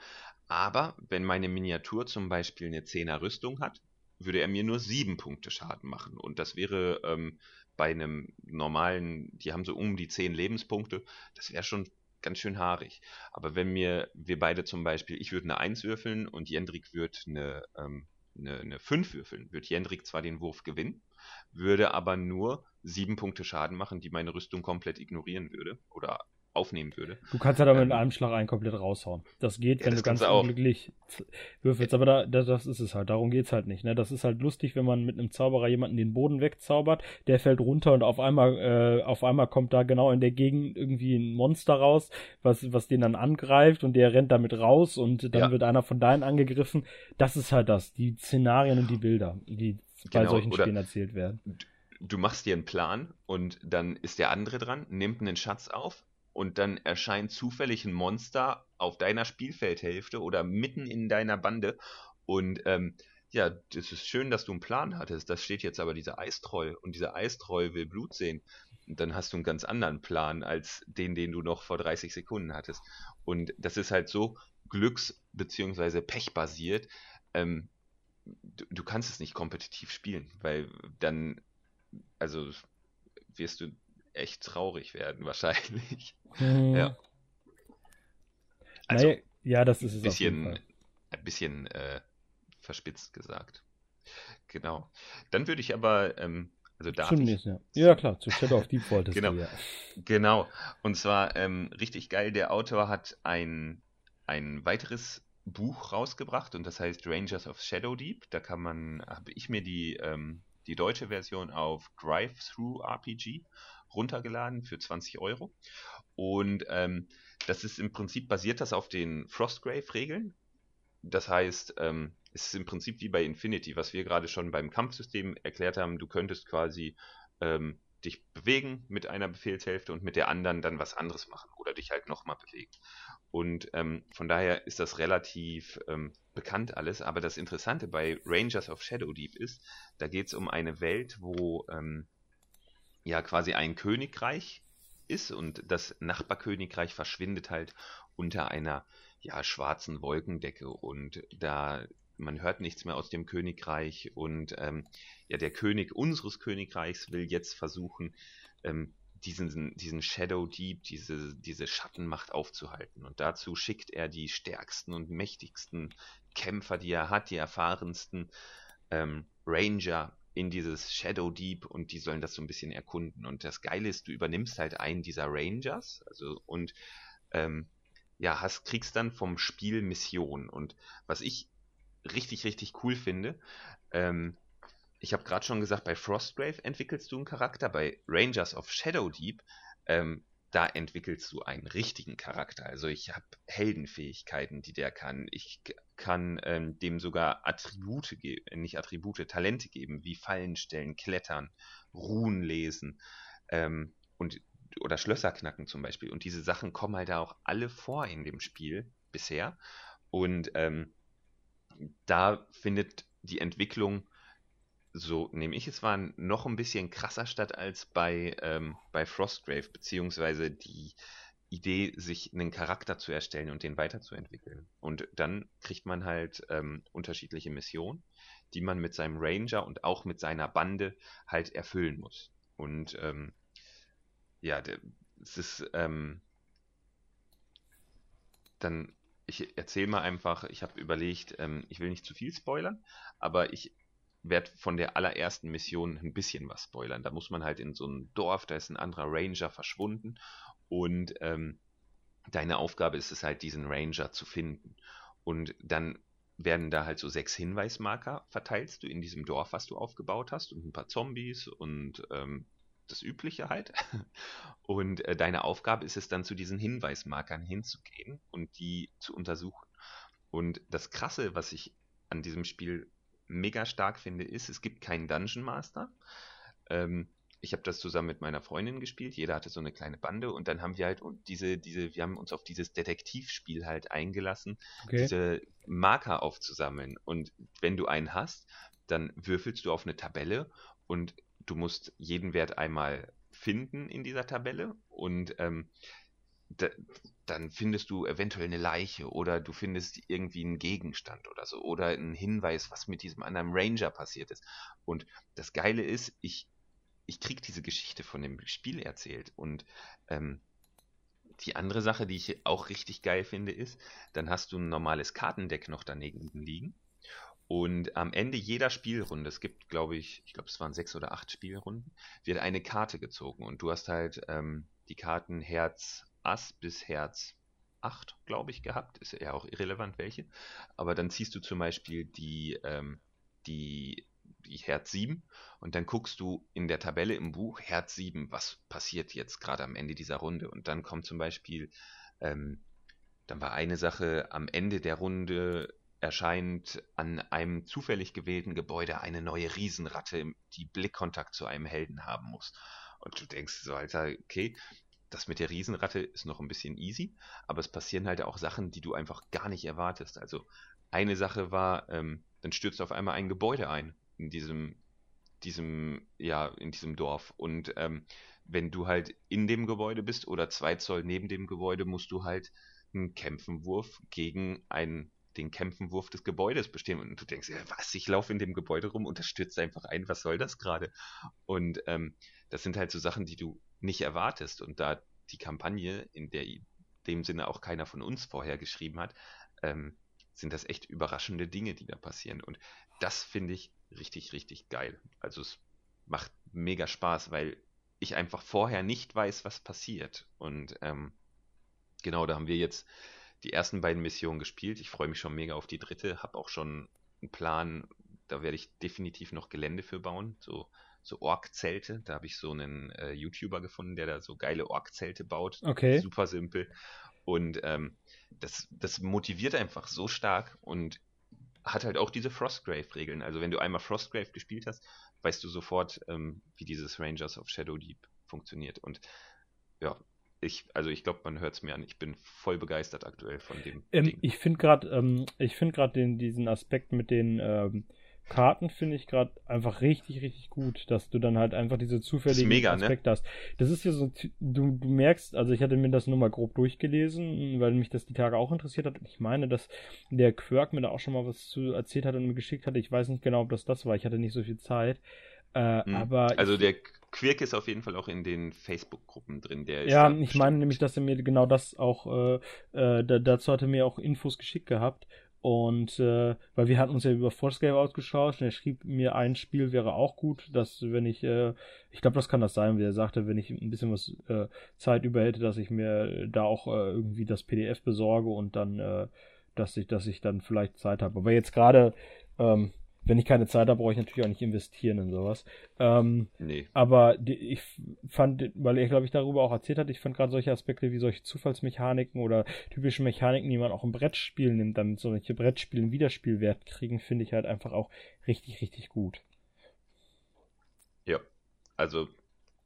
Aber wenn meine Miniatur zum Beispiel eine 10er Rüstung hat, würde er mir nur 7 Punkte Schaden machen. Und das wäre ähm, bei einem normalen, die haben so um die 10 Lebenspunkte, das wäre schon ganz schön haarig. Aber wenn mir, wir beide zum Beispiel, ich würde eine 1 würfeln und Jendrik würde eine, ähm, eine, eine 5 würfeln, würde Jendrik zwar den Wurf gewinnen, würde aber nur 7 Punkte Schaden machen, die meine Rüstung komplett ignorieren würde oder aufnehmen würde. Du kannst halt aber ähm, mit einem Schlag einen komplett raushauen. Das geht, wenn ja, das du ganz unglücklich würfelst. Aber da, da, das ist es halt. Darum geht's halt nicht. Ne? Das ist halt lustig, wenn man mit einem Zauberer jemanden den Boden wegzaubert, der fällt runter und auf einmal, äh, auf einmal kommt da genau in der Gegend irgendwie ein Monster raus, was, was den dann angreift und der rennt damit raus und dann ja. wird einer von deinen angegriffen. Das ist halt das. Die Szenarien und die Bilder, die bei genau, solchen Spielen erzählt werden du machst dir einen Plan und dann ist der andere dran, nimmt einen Schatz auf, und dann erscheint zufällig ein Monster auf deiner Spielfeldhälfte oder mitten in deiner Bande und ähm, ja, das ist schön, dass du einen Plan hattest. Da steht jetzt aber dieser Eistroll und dieser Eistroll will Blut sehen. Und dann hast du einen ganz anderen Plan als den, den du noch vor 30 Sekunden hattest. Und das ist halt so glücks- bzw. pechbasiert. Ähm, du, du kannst es nicht kompetitiv spielen, weil dann, also wirst du echt traurig werden, wahrscheinlich. Hm. Ja. Also, naja, ja, das ist es. Bisschen, ein bisschen äh, verspitzt gesagt. Genau. Dann würde ich aber, ähm, also darf ich, ja. ja. klar, zu Shadow of Deep wolltest genau, du, ja. Genau. Und zwar ähm, richtig geil, der Autor hat ein, ein weiteres Buch rausgebracht und das heißt Rangers of Shadow Deep. Da kann man, habe ich mir die, ähm, die deutsche Version auf Drive Through RPG runtergeladen für 20 Euro. Und ähm, das ist im Prinzip basiert das auf den Frostgrave-Regeln. Das heißt, ähm, es ist im Prinzip wie bei Infinity, was wir gerade schon beim Kampfsystem erklärt haben. Du könntest quasi ähm, dich bewegen mit einer Befehlshälfte und mit der anderen dann was anderes machen oder dich halt nochmal bewegen. Und ähm, von daher ist das relativ ähm, bekannt alles. Aber das Interessante bei Rangers of Shadow Deep ist, da geht es um eine Welt, wo ähm, ja quasi ein Königreich ist und das Nachbarkönigreich verschwindet halt unter einer ja schwarzen Wolkendecke und da man hört nichts mehr aus dem Königreich und ähm, ja der König unseres Königreichs will jetzt versuchen ähm, diesen diesen Shadow Deep diese diese Schattenmacht aufzuhalten und dazu schickt er die stärksten und mächtigsten Kämpfer die er hat die erfahrensten ähm, Ranger in dieses Shadow Deep und die sollen das so ein bisschen erkunden. Und das Geile ist, du übernimmst halt einen dieser Rangers, also und ähm, ja, hast, kriegst dann vom Spiel Mission. Und was ich richtig, richtig cool finde, ähm, ich habe gerade schon gesagt, bei Frostgrave entwickelst du einen Charakter, bei Rangers of Shadow Deep ähm, da entwickelst du einen richtigen Charakter. Also ich habe Heldenfähigkeiten, die der kann. Ich kann ähm, dem sogar Attribute geben, nicht Attribute, Talente geben, wie Fallen stellen, klettern, Ruhen lesen ähm, und oder Schlösser knacken zum Beispiel. Und diese Sachen kommen halt auch alle vor in dem Spiel bisher. Und ähm, da findet die Entwicklung so nehme ich es wahr, noch ein bisschen krasser statt als bei, ähm, bei Frostgrave, beziehungsweise die Idee, sich einen Charakter zu erstellen und den weiterzuentwickeln. Und dann kriegt man halt ähm, unterschiedliche Missionen, die man mit seinem Ranger und auch mit seiner Bande halt erfüllen muss. Und ähm, ja, es ist ähm, dann, ich erzähle mal einfach, ich habe überlegt, ähm, ich will nicht zu viel spoilern, aber ich werde von der allerersten Mission ein bisschen was spoilern. Da muss man halt in so ein Dorf, da ist ein anderer Ranger verschwunden und ähm, deine Aufgabe ist es halt, diesen Ranger zu finden. Und dann werden da halt so sechs Hinweismarker verteilst du in diesem Dorf, was du aufgebaut hast und ein paar Zombies und ähm, das Übliche halt. Und äh, deine Aufgabe ist es dann zu diesen Hinweismarkern hinzugehen und die zu untersuchen. Und das Krasse, was ich an diesem Spiel mega stark finde, ist, es gibt keinen Dungeon Master. Ähm, ich habe das zusammen mit meiner Freundin gespielt. Jeder hatte so eine kleine Bande und dann haben wir halt diese, diese, wir haben uns auf dieses Detektivspiel halt eingelassen, okay. diese Marker aufzusammeln. Und wenn du einen hast, dann würfelst du auf eine Tabelle und du musst jeden Wert einmal finden in dieser Tabelle und ähm, da, dann findest du eventuell eine Leiche oder du findest irgendwie einen Gegenstand oder so oder einen Hinweis, was mit diesem anderen Ranger passiert ist. Und das Geile ist, ich, ich krieg diese Geschichte von dem Spiel erzählt und ähm, die andere Sache, die ich auch richtig geil finde, ist, dann hast du ein normales Kartendeck noch daneben liegen. Und am Ende jeder Spielrunde, es gibt, glaube ich, ich glaube, es waren sechs oder acht Spielrunden, wird eine Karte gezogen. Und du hast halt ähm, die Karten Herz Ass bis Herz 8, glaube ich, gehabt. Ist ja auch irrelevant welche. Aber dann ziehst du zum Beispiel die, ähm, die die Herz 7 und dann guckst du in der Tabelle im Buch Herz 7, was passiert jetzt gerade am Ende dieser Runde und dann kommt zum Beispiel, ähm, dann war eine Sache, am Ende der Runde erscheint an einem zufällig gewählten Gebäude eine neue Riesenratte, die Blickkontakt zu einem Helden haben muss. Und du denkst so, Alter, okay, das mit der Riesenratte ist noch ein bisschen easy, aber es passieren halt auch Sachen, die du einfach gar nicht erwartest. Also eine Sache war, ähm, dann stürzt auf einmal ein Gebäude ein in diesem, diesem, ja, in diesem Dorf. Und ähm, wenn du halt in dem Gebäude bist oder zwei Zoll neben dem Gebäude, musst du halt einen Kämpfenwurf gegen einen den Kämpfenwurf des Gebäudes bestehen. Und du denkst, ja, was, ich laufe in dem Gebäude rum und das stürzt einfach ein, was soll das gerade? Und ähm, das sind halt so Sachen, die du nicht erwartest. Und da die Kampagne, in der in dem Sinne auch keiner von uns vorher geschrieben hat, ähm, sind das echt überraschende Dinge, die da passieren. Und das finde ich richtig, richtig geil. Also es macht mega Spaß, weil ich einfach vorher nicht weiß, was passiert. Und ähm, genau, da haben wir jetzt die ersten beiden Missionen gespielt. Ich freue mich schon mega auf die dritte, habe auch schon einen Plan, da werde ich definitiv noch Gelände für bauen, so, so Ork-Zelte. Da habe ich so einen äh, YouTuber gefunden, der da so geile Ork-Zelte baut. Okay. Super simpel. Und ähm, das, das motiviert einfach so stark und hat halt auch diese Frostgrave-Regeln. Also wenn du einmal Frostgrave gespielt hast, weißt du sofort, ähm, wie dieses Rangers of Shadow Deep funktioniert. Und ja, ich, also ich glaube, man hört es mir an. Ich bin voll begeistert aktuell von dem. Ähm, ich finde gerade, ähm, ich finde gerade diesen Aspekt mit den ähm, Karten finde ich gerade einfach richtig, richtig gut, dass du dann halt einfach diese zufälligen mega, ne? Aspekte ne? hast. Das ist ja so, du, du merkst, also ich hatte mir das nur mal grob durchgelesen, weil mich das die Tage auch interessiert hat. Ich meine, dass der Quirk mir da auch schon mal was zu erzählt hat und mir geschickt hat. Ich weiß nicht genau, ob das das war. Ich hatte nicht so viel Zeit. Äh, mhm. Aber also der Quirk ist auf jeden Fall auch in den Facebook-Gruppen drin. Der ja, ich meine nämlich, dass er mir genau das auch, äh, äh, dazu hatte er mir auch Infos geschickt gehabt. Und äh, weil wir hatten uns ja über Forscape ausgeschaut und er schrieb mir, ein Spiel wäre auch gut, dass wenn ich, äh, ich glaube, das kann das sein, wie er sagte, wenn ich ein bisschen was äh, Zeit über hätte, dass ich mir da auch äh, irgendwie das PDF besorge und dann, äh, dass ich, dass ich dann vielleicht Zeit habe. Aber jetzt gerade, ähm, wenn ich keine Zeit habe, brauche ich natürlich auch nicht investieren in sowas. Ähm, nee. Aber die, ich fand, weil er, glaube ich, darüber auch erzählt hat, ich fand gerade solche Aspekte wie solche Zufallsmechaniken oder typische Mechaniken, die man auch im Brettspiel nimmt, damit solche Brettspiele einen Wiederspielwert kriegen, finde ich halt einfach auch richtig, richtig gut. Ja, also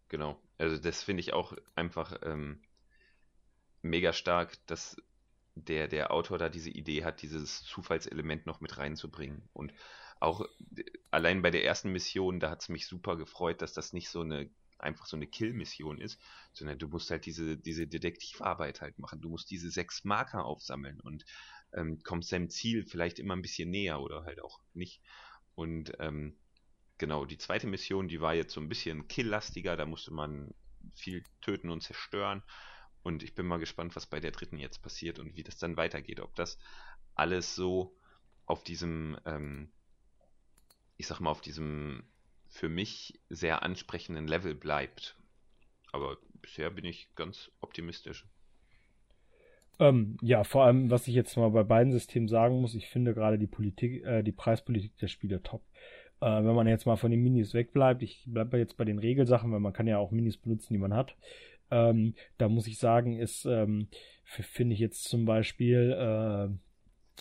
genau. Also das finde ich auch einfach ähm, mega stark, dass der, der Autor da diese Idee hat, dieses Zufallselement noch mit reinzubringen. Und auch allein bei der ersten Mission, da hat es mich super gefreut, dass das nicht so eine einfach so eine Kill-Mission ist, sondern du musst halt diese, diese Detektivarbeit halt machen. Du musst diese sechs Marker aufsammeln und ähm, kommst deinem Ziel vielleicht immer ein bisschen näher oder halt auch nicht. Und ähm, genau, die zweite Mission, die war jetzt so ein bisschen killlastiger, da musste man viel töten und zerstören. Und ich bin mal gespannt, was bei der dritten jetzt passiert und wie das dann weitergeht. Ob das alles so auf diesem ähm, ich sag mal, auf diesem für mich sehr ansprechenden Level bleibt. Aber bisher bin ich ganz optimistisch. Ähm, ja, vor allem, was ich jetzt mal bei beiden Systemen sagen muss, ich finde gerade die Politik, äh, die Preispolitik der Spiele top. Äh, wenn man jetzt mal von den Minis wegbleibt, ich bleibe jetzt bei den Regelsachen, weil man kann ja auch Minis benutzen, die man hat. Ähm, da muss ich sagen, ist, ähm, finde ich jetzt zum Beispiel äh,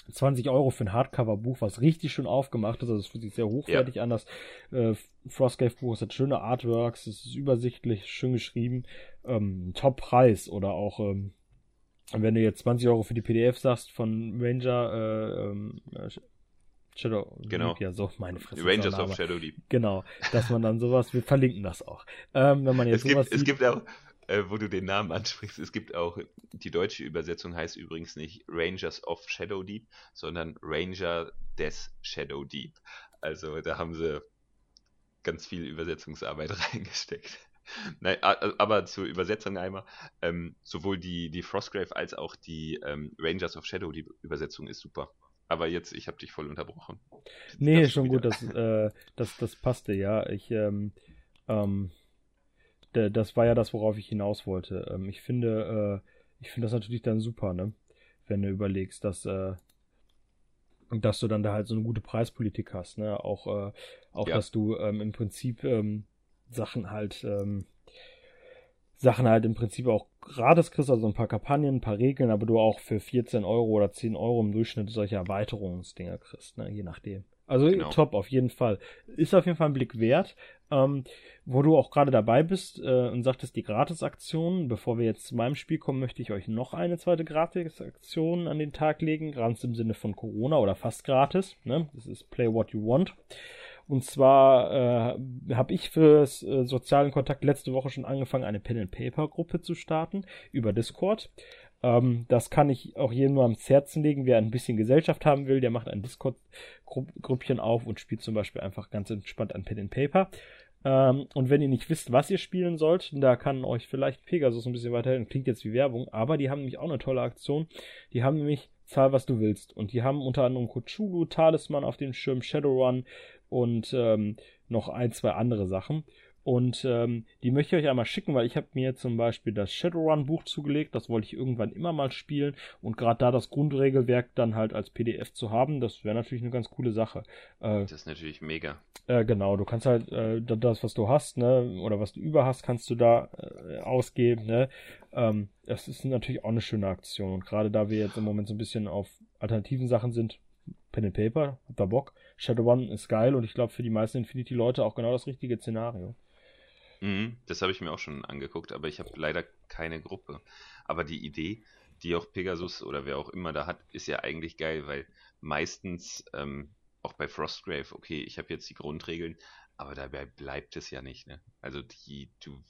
20 Euro für ein Hardcover-Buch, was richtig schön aufgemacht ist. Also es fühlt sich sehr hochwertig ja. an. Das äh, Frostgrave-Buch hat schöne Artworks, es ist übersichtlich, schön geschrieben. Ähm, Top-Preis oder auch, ähm, wenn du jetzt 20 Euro für die PDF sagst von Ranger äh, ähm, Shadow Genau. Deep, ja so, meine Fresse. Rangers of Shadow Deep. Genau, dass man dann sowas, wir verlinken das auch. Ähm, wenn man jetzt Es sowas gibt, es sieht, gibt auch, äh, wo du den Namen ansprichst, es gibt auch, die deutsche Übersetzung heißt übrigens nicht Rangers of Shadow Deep, sondern Ranger des Shadow Deep. Also da haben sie ganz viel Übersetzungsarbeit reingesteckt. Nein, aber zur Übersetzung einmal, ähm, sowohl die, die Frostgrave als auch die ähm, Rangers of Shadow Deep Übersetzung ist super. Aber jetzt, ich habe dich voll unterbrochen. Nee, schon wieder. gut, das, äh, das, das passte, ja. Ich, ähm, ähm, das war ja das, worauf ich hinaus wollte. Ähm, ich finde, äh, ich finde das natürlich dann super, ne? Wenn du überlegst, dass, äh, dass du dann da halt so eine gute Preispolitik hast, ne? Auch, äh, auch Ja. dass du ähm, im Prinzip ähm, Sachen halt, ähm, Sachen halt im Prinzip auch gratis kriegst, also ein paar Kampagnen, ein paar Regeln, aber du auch für 14 Euro oder 10 Euro im Durchschnitt solche Erweiterungsdinger kriegst, ne? Je nachdem. Also Genau. top, auf jeden Fall. Ist auf jeden Fall ein Blick wert. Ähm, wo du auch gerade dabei bist äh, und sagtest, die Gratisaktion, bevor wir jetzt zu meinem Spiel kommen, möchte ich euch noch eine zweite Gratisaktion an den Tag legen, ganz im Sinne von Corona oder fast gratis. Ne? Das ist Play What You Want. Und zwar äh, habe ich fürs äh, sozialen Kontakt letzte Woche schon angefangen, eine Pen-and-Paper-Gruppe zu starten über Discord. Ähm, das kann ich auch jedem nur ans Herzen legen. Wer ein bisschen Gesellschaft haben will, der macht ein Discord-Grüppchen auf und spielt zum Beispiel einfach ganz entspannt an Pen and Paper. Ähm, und wenn ihr nicht wisst, was ihr spielen sollt, da kann euch vielleicht Pegasus ein bisschen weiterhelfen. Klingt jetzt wie Werbung, aber die haben nämlich auch eine tolle Aktion. Die haben nämlich Zahl, was du willst. Und die haben unter anderem Cthulhu, Talisman auf dem Schirm, Shadowrun und ähm, noch ein, zwei andere Sachen. Und ähm, die möchte ich euch einmal schicken, weil ich habe mir zum Beispiel das Shadowrun-Buch zugelegt. Das wollte ich irgendwann immer mal spielen. Und gerade da das Grundregelwerk dann halt als PDF zu haben, das wäre natürlich eine ganz coole Sache. Äh, Das ist natürlich mega. äh, genau, du kannst halt äh, da- das, was du hast, ne, oder was du über hast, kannst du da äh, ausgeben, ne. Ähm, das ist natürlich auch eine schöne Aktion. Und gerade da wir jetzt im Moment so ein bisschen auf alternativen Sachen sind, Pen and Paper, habt ihr Bock? Shadowrun ist geil und ich glaube für die meisten Infinity-Leute auch genau das richtige Szenario. Mhm, das habe ich mir auch schon angeguckt, aber ich habe leider keine Gruppe. Aber die Idee, die auch Pegasus oder wer auch immer da hat, ist ja eigentlich geil, weil meistens ähm, auch bei Frostgrave, okay, ich habe jetzt die Grundregeln, aber dabei bleibt es ja nicht. Ne? Also die, du,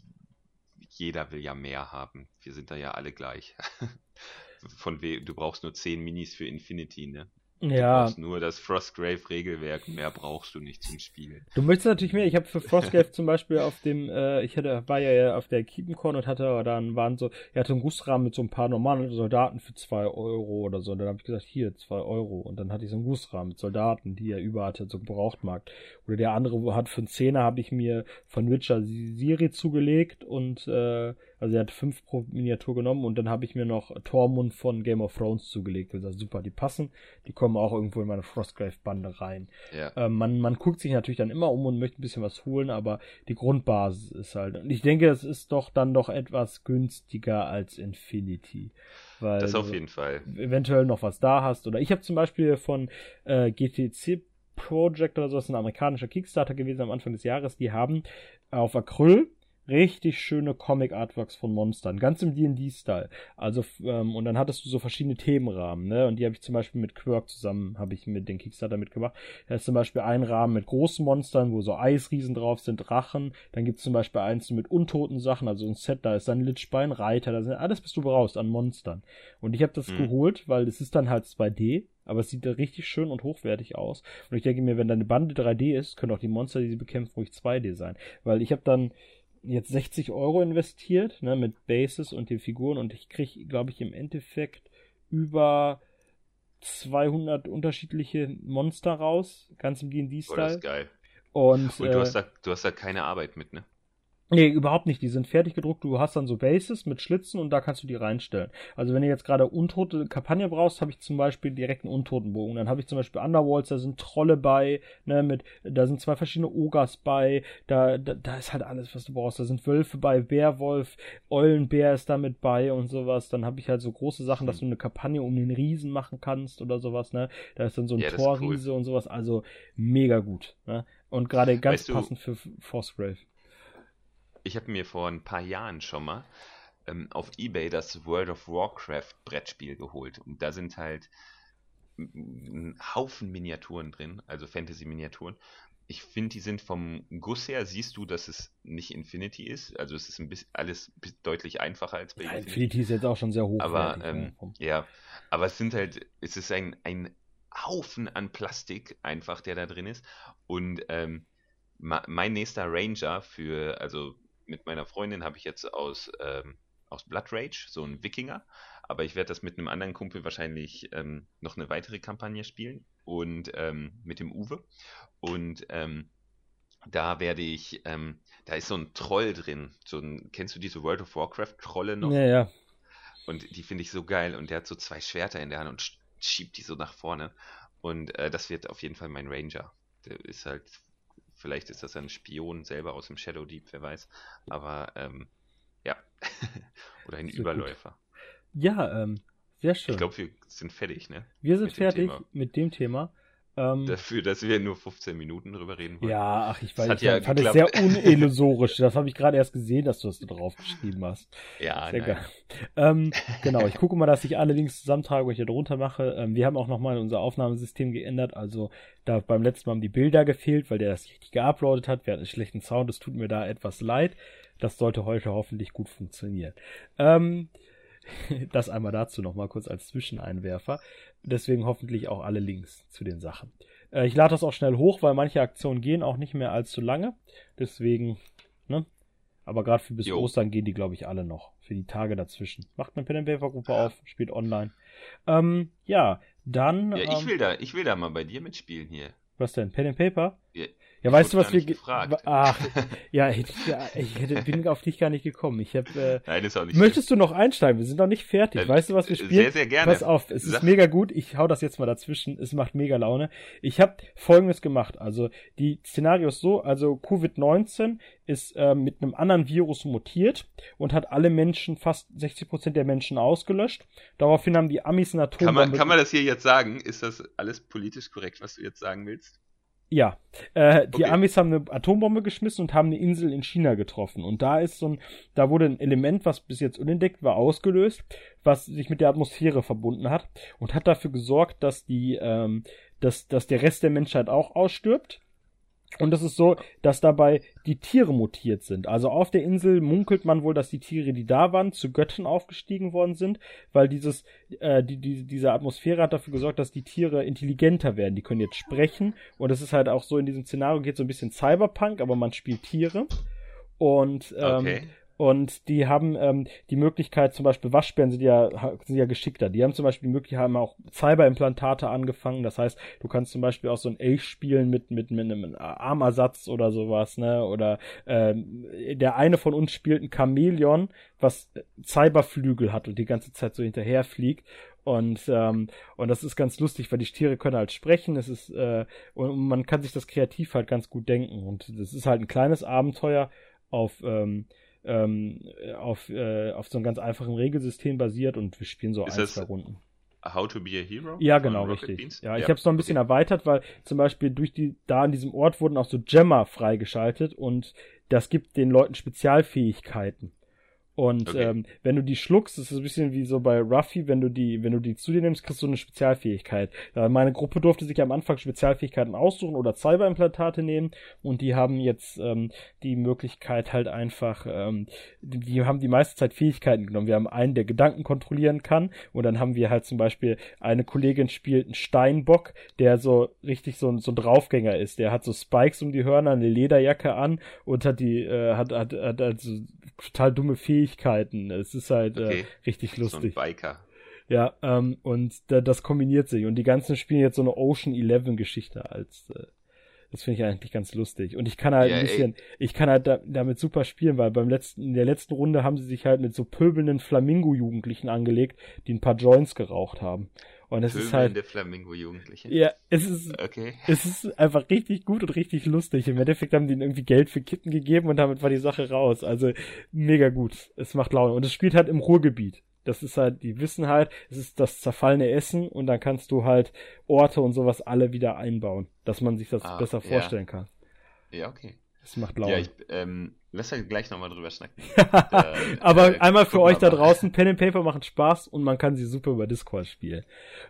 jeder will ja mehr haben. Wir sind da ja alle gleich. Von we du brauchst nur 10 Minis für Infinity, ne? Du Ja, brauchst nur das Frostgrave-Regelwerk, mehr brauchst du nicht zum Spielen. Du möchtest natürlich mehr. Ich habe für Frostgrave zum Beispiel auf dem, äh, ich hatte, war ja auf der Keepencon und hatte, dann waren so, er hatte einen Gussrahmen mit so ein paar normalen Soldaten für zwei Euro oder so. Und dann habe ich gesagt, hier, zwei Euro. Und dann hatte ich so einen Gussrahmen mit Soldaten, die er über hatte, so Gebrauchtmarkt. Oder der andere wo hat für einen Zehner habe ich mir von Witcher Siri zugelegt und, äh, also er hat fünf pro Miniatur genommen und dann habe ich mir noch Tormund von Game of Thrones zugelegt. Gesagt, super, die passen, die kommen auch irgendwo in meine Frostgrave-Bande rein. Ja. Ähm, man, man guckt sich natürlich dann immer um und möchte ein bisschen was holen, aber die Grundbasis ist halt. Und ich denke, es ist doch dann doch etwas günstiger als Infinity. Weil Das auf du jeden Fall. eventuell noch was da hast. Oder ich habe zum Beispiel von äh, GTC Project oder so, das ist ein amerikanischer Kickstarter gewesen am Anfang des Jahres, die haben auf Acryl richtig schöne Comic-Artworks von Monstern, ganz im D&D-Style. Also, ähm, und dann hattest du so verschiedene Themenrahmen, ne? Und die habe ich zum Beispiel mit Quirk zusammen, habe ich mit den Kickstarter mitgemacht. Da ist zum Beispiel ein Rahmen mit großen Monstern, wo so Eisriesen drauf sind, Drachen. Dann gibt's zum Beispiel eins mit untoten Sachen, also ein Set, da ist dann Lichbein, Reiter, da sind alles, was du brauchst an Monstern. Und ich habe das Mhm. geholt, weil es ist dann halt 2D, aber es sieht da richtig schön und hochwertig aus. Und ich denke mir, wenn deine Bande 3D ist, können auch die Monster, die sie bekämpfen, ruhig 2D sein. Weil ich habe dann jetzt 60 Euro investiert, ne, mit Bases und den Figuren und ich krieg, glaube ich, im Endeffekt über 200 unterschiedliche Monster raus, ganz im Oh, das D&D-Style. ist geil. und Und äh, du hast da, du hast da keine Arbeit mit, ne? Nee, überhaupt nicht. Die sind fertig gedruckt. Du hast dann so Bases mit Schlitzen und da kannst du die reinstellen. Also wenn du jetzt gerade untote Kampagne brauchst, habe ich zum Beispiel direkt einen Untotenbogen. Dann habe ich zum Beispiel Underworlds, da sind Trolle bei, ne, mit, da sind zwei verschiedene Ogers bei, da, da, da ist halt alles, was du brauchst. Da sind Wölfe bei, Bärwolf, Eulenbär ist da mit bei und sowas. Dann habe ich halt so große Sachen, dass du eine Kampagne um den Riesen machen kannst oder sowas, ne. Da ist dann so ein Ja, ist cool. Torriese und sowas. Also mega gut, ne. Und gerade ganz Weißt du- passend für Frostgrave. Ich habe mir vor ein paar Jahren schon mal ähm, auf Ebay das World of Warcraft Brettspiel geholt. Und da sind halt einen Haufen Miniaturen drin, also Fantasy-Miniaturen. Ich finde, die sind vom Guss her, siehst du, dass es nicht Infinity ist. Also es ist ein bisschen alles deutlich einfacher als bei ja, Infinity. Infinity ist jetzt auch schon sehr hoch. Aber ähm, ja, aber es sind halt, es ist ein, ein Haufen an Plastik einfach, der da drin ist. Und ähm, mein nächster Ranger für, also mit meiner Freundin habe ich jetzt aus, ähm, aus Blood Rage, so ein Wikinger. Aber ich werde das mit einem anderen Kumpel wahrscheinlich ähm, noch eine weitere Kampagne spielen und ähm, mit dem Uwe. Und ähm, da werde ich, ähm, da ist so ein Troll drin. So ein, kennst du diese World of Warcraft Trolle noch? Ja, ja. Und die finde ich so geil. Und der hat so zwei Schwerter in der Hand und schiebt die so nach vorne. Und äh, das wird auf jeden Fall mein Ranger. Der ist halt, vielleicht ist das ein Spion selber aus dem Shadow Deep, wer weiß. Aber ähm, ja. Oder ein Überläufer. Gut. Ja, ähm, sehr schön. Ich glaube, wir sind fertig, ne? Wir sind mit fertig dem mit dem Thema. Ähm, Dafür, dass wir nur 15 Minuten drüber reden wollen. Ja, ach, ich weiß, ich ja fand es sehr unillusorisch. das habe ich gerade erst gesehen, dass du das da drauf geschrieben hast. Ja, sehr geil. Ähm, genau, ich gucke mal, dass ich alle Links zusammentrage und ich hier drunter mache. Ähm, wir haben auch nochmal unser Aufnahmesystem geändert. Also da beim letzten Mal haben die Bilder gefehlt, weil der das richtig geuploadet hat. Wir hatten einen schlechten Sound. Es tut mir da etwas leid. Das sollte heute hoffentlich gut funktionieren. Ähm, das einmal dazu nochmal kurz als Zwischeneinwerfer. Deswegen hoffentlich auch alle Links zu den Sachen. Äh, ich lade das auch schnell hoch, weil manche Aktionen gehen auch nicht mehr allzu lange. Deswegen, ne? Aber gerade für bis jo. Ostern gehen die, glaube ich, alle noch. Für die Tage dazwischen. Macht eine Pen Paper Gruppe ja. auf, spielt online. Ähm, ja, dann. Ja, ich ähm, will da, ich will da mal bei dir mitspielen hier. Was denn? Pen and Paper? Ja, ja, weißt du, was wir. Gefragt. Ach, ja, ich, ich bin auf dich gar nicht gekommen. Ich hab, äh, Nein, ist auch nicht. Möchtest schlimm. du noch einsteigen? Wir sind noch nicht fertig. Äh, weißt du, was wir spielen? Sehr, sehr gerne. Pass auf, es Sag. ist mega gut. Ich hau das jetzt mal dazwischen. Es macht mega Laune. Ich habe Folgendes gemacht. Also, die Szenarios so, also Covid-19 ist äh, mit einem anderen Virus mutiert und hat alle Menschen, fast 60 Prozent der Menschen ausgelöscht. Daraufhin haben die Amis eine Atombombe. Kann man, kann man das hier jetzt sagen? Ist das alles politisch korrekt, was du jetzt sagen willst? Ja, äh, die okay. Amis haben eine Atombombe geschmissen und haben eine Insel in China getroffen. Und da ist so ein, da wurde ein Element, was bis jetzt unentdeckt war, ausgelöst, was sich mit der Atmosphäre verbunden hat und hat dafür gesorgt, dass die, ähm, dass, dass der Rest der Menschheit auch ausstirbt. Und es ist so, dass dabei die Tiere mutiert sind. Also auf der Insel munkelt man wohl, dass die Tiere, die da waren, zu Göttern aufgestiegen worden sind, weil dieses, äh, die, die, diese Atmosphäre hat dafür gesorgt, dass die Tiere intelligenter werden. Die können jetzt sprechen. Und es ist halt auch so, in diesem Szenario geht so ein bisschen Cyberpunk, aber man spielt Tiere. Und ähm, okay. Und die haben ähm, die Möglichkeit, zum Beispiel Waschbären sind ja, sind ja geschickter. Die haben zum Beispiel die Möglichkeit, haben auch Cyberimplantate angefangen. Das heißt, du kannst zum Beispiel auch so ein Elch spielen mit, mit, mit einem Armersatz oder sowas, ne? Oder ähm, der eine von uns spielt ein Chamäleon, was Cyberflügel hat und die ganze Zeit so hinterher fliegt. Und, ähm, und das ist ganz lustig, weil die Tiere können halt sprechen. Es ist, äh, und man kann sich das kreativ halt ganz gut denken. Und das ist halt ein kleines Abenteuer auf, ähm, ähm, auf, äh, auf so einem ganz einfachen Regelsystem basiert und wir spielen so ist ein, zwei Runden. How to be a Hero? Ja, genau, richtig. Ja, ich ja, habe es noch ein bisschen okay. erweitert, weil zum Beispiel durch die, da an diesem Ort wurden auch so Gemma freigeschaltet und das gibt den Leuten Spezialfähigkeiten. Und okay. ähm, wenn du die schluckst, das ist ein bisschen wie so bei Ruffy, wenn du die, wenn du die zu dir nimmst, kriegst du eine Spezialfähigkeit. Äh, meine Gruppe durfte sich am Anfang Spezialfähigkeiten aussuchen oder Cyberimplantate nehmen und die haben jetzt ähm, die Möglichkeit halt einfach, ähm, die, die haben die meiste Zeit Fähigkeiten genommen. Wir haben einen, der Gedanken kontrollieren kann und dann haben wir halt zum Beispiel eine Kollegin spielt einen Steinbock, der so richtig so, ein so ein Draufgänger ist. Der hat so Spikes um die Hörner, eine Lederjacke an und hat die, äh, hat, hat, hat, hat so total dumme Fähigkeiten. Es ist halt äh, okay. äh, richtig lustig. So ein Biker. Ja, ähm, und da, das kombiniert sich. Und die ganzen spielen jetzt so eine Ocean Eleven Geschichte als, äh, das finde ich eigentlich ganz lustig. Und ich kann halt ja, ein bisschen, ey. ich kann halt da, damit super spielen, weil beim letzten, in der letzten Runde haben sie sich halt mit so pöbelnden Flamingo-Jugendlichen angelegt, die ein paar Joints geraucht haben. Und es ist halt. Flamingo-Jugendliche. Ja, es ist, okay. es ist einfach richtig gut und richtig lustig. Im Endeffekt haben die ihnen irgendwie Geld für Kitten gegeben und damit war die Sache raus. Also mega gut. Es macht Laune. Und es spielt halt im Ruhrgebiet. Das ist halt, die wissen halt, es ist das zerfallene Essen und dann kannst du halt Orte und sowas alle wieder einbauen, dass man sich das ah, besser vorstellen ja. kann. Ja, okay. Es macht Laune. Ja, ich, ähm, Lass halt gleich nochmal drüber schnacken. äh, Aber äh, einmal für euch da draußen, Pen and Paper machen Spaß und man kann sie super über Discord spielen.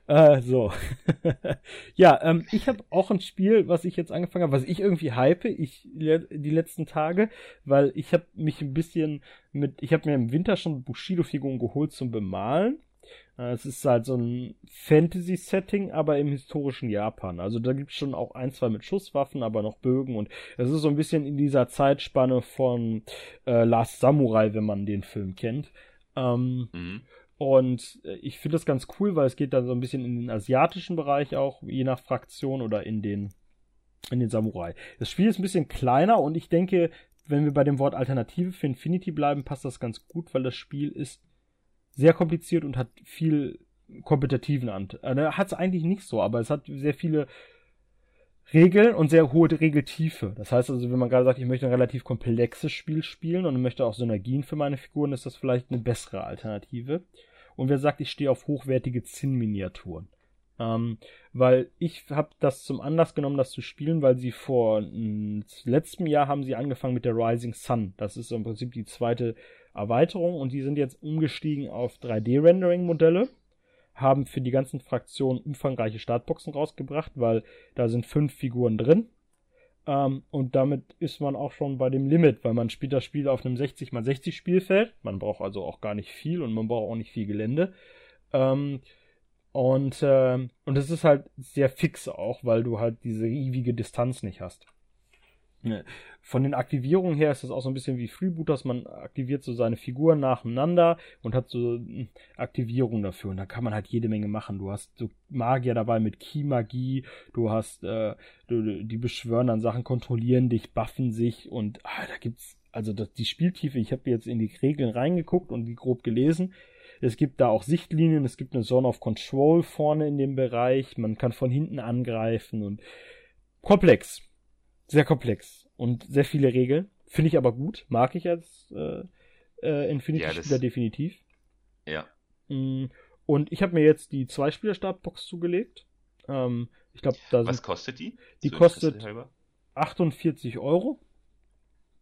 Äh, so. ja, ähm, ich habe auch ein Spiel, was ich jetzt angefangen habe, was ich irgendwie hype, ich die letzten Tage, weil ich habe mich ein bisschen mit, ich habe mir im Winter schon Bushido-Figuren geholt zum Bemalen es ist halt so ein Fantasy-Setting, aber im historischen Japan. Also da gibt es schon auch ein, zwei mit Schusswaffen, aber noch Bögen und es ist so ein bisschen in dieser Zeitspanne von äh, Last Samurai, wenn man den Film kennt. Ähm, mhm. Und äh, ich finde das ganz cool, weil es geht dann so ein bisschen in den asiatischen Bereich auch, je nach Fraktion oder in den in den Samurai. Das Spiel ist ein bisschen kleiner und ich denke, wenn wir bei dem Wort Alternative für Infinity bleiben, passt das ganz gut, weil das Spiel ist sehr kompliziert und hat viel kompetitiven Anteil. Äh, hat es eigentlich nicht so, aber es hat sehr viele Regeln und sehr hohe Regeltiefe. Das heißt also, wenn man gerade sagt, ich möchte ein relativ komplexes Spiel spielen und möchte auch Synergien für meine Figuren, ist das vielleicht eine bessere Alternative. Und wer sagt, ich stehe auf hochwertige Zinn-Miniaturen. Ähm, weil ich habe das zum Anlass genommen, das zu spielen, weil sie vor mh, letztem Jahr haben sie angefangen mit der Rising Sun. Das ist im Prinzip die zweite Erweiterung und die sind jetzt umgestiegen auf 3D-Rendering-Modelle, haben für die ganzen Fraktionen umfangreiche Startboxen rausgebracht, weil da sind fünf Figuren drin. Ähm, und damit ist man auch schon bei dem Limit, weil man spielt das Spiel auf einem 60 x 60 Spielfeld. Man braucht also auch gar nicht viel und man braucht auch nicht viel Gelände. Ähm, und, äh, und es ist halt sehr fix auch, weil du halt diese ewige Distanz nicht hast. Von den Aktivierungen her ist das auch so ein bisschen wie Freebooters. Man aktiviert so seine Figuren nacheinander und hat so hm, Aktivierungen dafür. Und da kann man halt jede Menge machen. Du hast so Magier dabei mit Key-Magie. Du hast, äh, du, die beschwören dann Sachen, kontrollieren dich, buffen sich. Und ah, da gibt's, also das, die Spieltiefe, ich habe jetzt in die Regeln reingeguckt und die grob gelesen. Es gibt da auch Sichtlinien, es gibt eine Zone of Control vorne in dem Bereich. Man kann von hinten angreifen und komplex sehr komplex und sehr viele Regeln. Finde ich aber gut, mag ich als äh, äh, Infinity-Spieler ja, definitiv. Ja. Mm, und ich habe mir jetzt die Zwei-Spieler-Startbox zugelegt. Ähm, ich glaube, da Was kostet die? Die so kostet 48 Euro,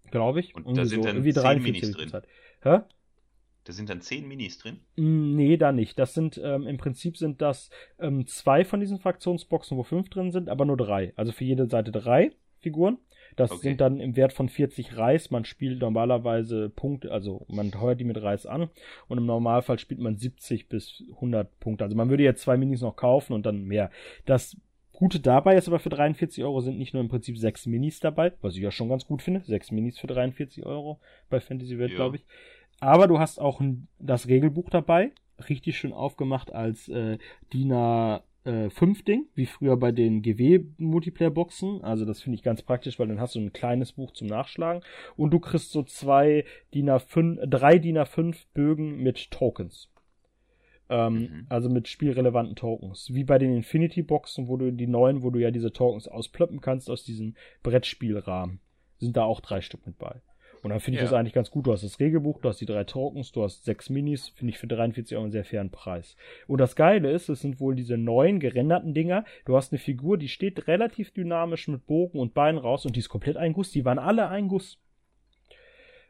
glaube ich. Und da sind so, dann irgendwie 43 Minis drin. Hä? Da sind dann 10 Minis drin? Mm, nee, da nicht. Das sind, ähm, im Prinzip sind das ähm, zwei von diesen Fraktionsboxen, wo fünf drin sind, aber nur drei. Also für jede Seite drei. Figuren. Das okay. sind dann im Wert von 40 Reis. Man spielt normalerweise Punkte, also man heuert die mit Reis an und im Normalfall spielt man 70 bis 100 Punkte. Also man würde jetzt zwei Minis noch kaufen und dann mehr. Das Gute dabei ist aber für 43 Euro sind nicht nur im Prinzip sechs Minis dabei, was ich ja schon ganz gut finde. Sechs Minis für 43 Euro bei Fantasy World, ja. glaube ich. Aber du hast auch ein, das Regelbuch dabei, richtig schön aufgemacht als äh, DIN äh, 5 Ding, wie früher bei den GW-Multiplayer-Boxen. Also das finde ich ganz praktisch, weil dann hast du ein kleines Buch zum Nachschlagen und du kriegst so zwei DIN A5, drei DIN A5 Bögen mit Tokens. Ähm, mhm. Also mit spielrelevanten Tokens. Wie bei den Infinity-Boxen, wo du die neuen, wo du ja diese Tokens ausplöppen kannst aus diesem Brettspielrahmen. Sind da auch drei Stück mit bei. Und dann finde ich ja. das eigentlich ganz gut. Du hast das Regelbuch, du hast die drei Tokens, du hast sechs Minis, finde ich für 43 Euro einen sehr fairen Preis. Und das Geile ist, es sind wohl diese neuen gerenderten Dinger. Du hast eine Figur, die steht relativ dynamisch mit Bogen und Beinen raus und die ist komplett ein Guss. Die waren alle ein Guss.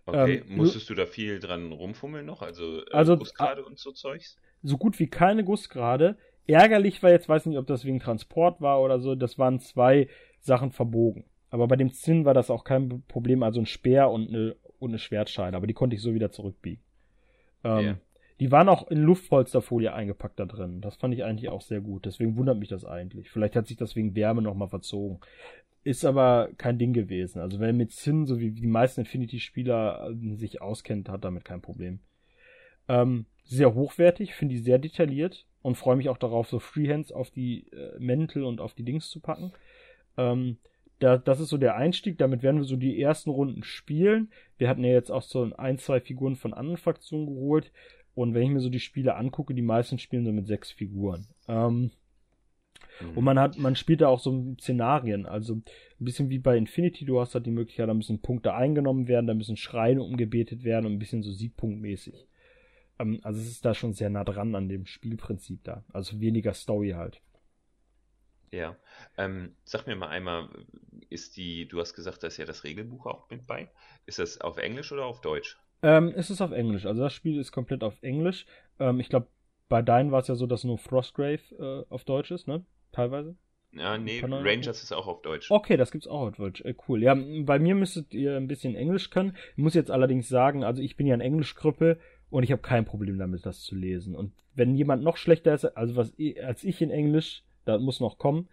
Okay, ähm, musstest du da viel dran rumfummeln noch? Also, äh, also Gussgrade und so Zeugs? So gut wie keine Gussgrade. Ärgerlich war jetzt, weiß nicht, ob das wegen Transport war oder so, das waren zwei Sachen verbogen. Aber bei dem Zinn war das auch kein Problem, also ein Speer und eine, und eine Schwertscheide, aber die konnte ich so wieder zurückbiegen. Ähm, yeah. Die waren auch in Luftpolsterfolie eingepackt da drin. Das fand ich eigentlich auch sehr gut. Deswegen wundert mich das eigentlich. Vielleicht hat sich das wegen Wärme nochmal verzogen. Ist aber kein Ding gewesen. Also wer mit Zinn, so wie die meisten Infinity-Spieler äh, sich auskennt, hat damit kein Problem. Ähm, sehr hochwertig, finde ich sehr detailliert und freue mich auch darauf, so Freehands auf die äh, Mäntel und auf die Dings zu packen. Ähm, da, das ist so der Einstieg, damit werden wir so die ersten Runden spielen. Wir hatten ja jetzt auch so ein, zwei Figuren von anderen Fraktionen geholt. Und wenn ich mir so die Spiele angucke, die meisten spielen so mit sechs Figuren. Ähm, mhm. Und man hat, man spielt da auch so Szenarien, also ein bisschen wie bei Infinity, du hast halt die Möglichkeit, da müssen Punkte eingenommen werden, da müssen Schreine umgebetet werden und ein bisschen so Siegpunktmäßig. Ähm, also es ist da schon sehr nah dran an dem Spielprinzip da. Also weniger Story halt. Ja. Ähm, sag mir mal einmal, ist die, du hast gesagt, da ist ja das Regelbuch auch mit bei. Ist das auf Englisch oder auf Deutsch? Ähm, es ist auf Englisch. Also das Spiel ist komplett auf Englisch. Ähm, ich glaube, bei deinen war es ja so, dass nur Frostgrave äh, auf Deutsch ist, ne? Teilweise. Ja, nee, Rangers ist auch auf Deutsch. Okay, das gibt's auch auf Deutsch. Äh, cool. Ja, bei mir müsstet ihr ein bisschen Englisch können. Ich muss jetzt allerdings sagen, also ich bin ja ein Englischgruppe und ich habe kein Problem damit, das zu lesen. Und wenn jemand noch schlechter ist, also was als ich in Englisch, da muss noch kommen,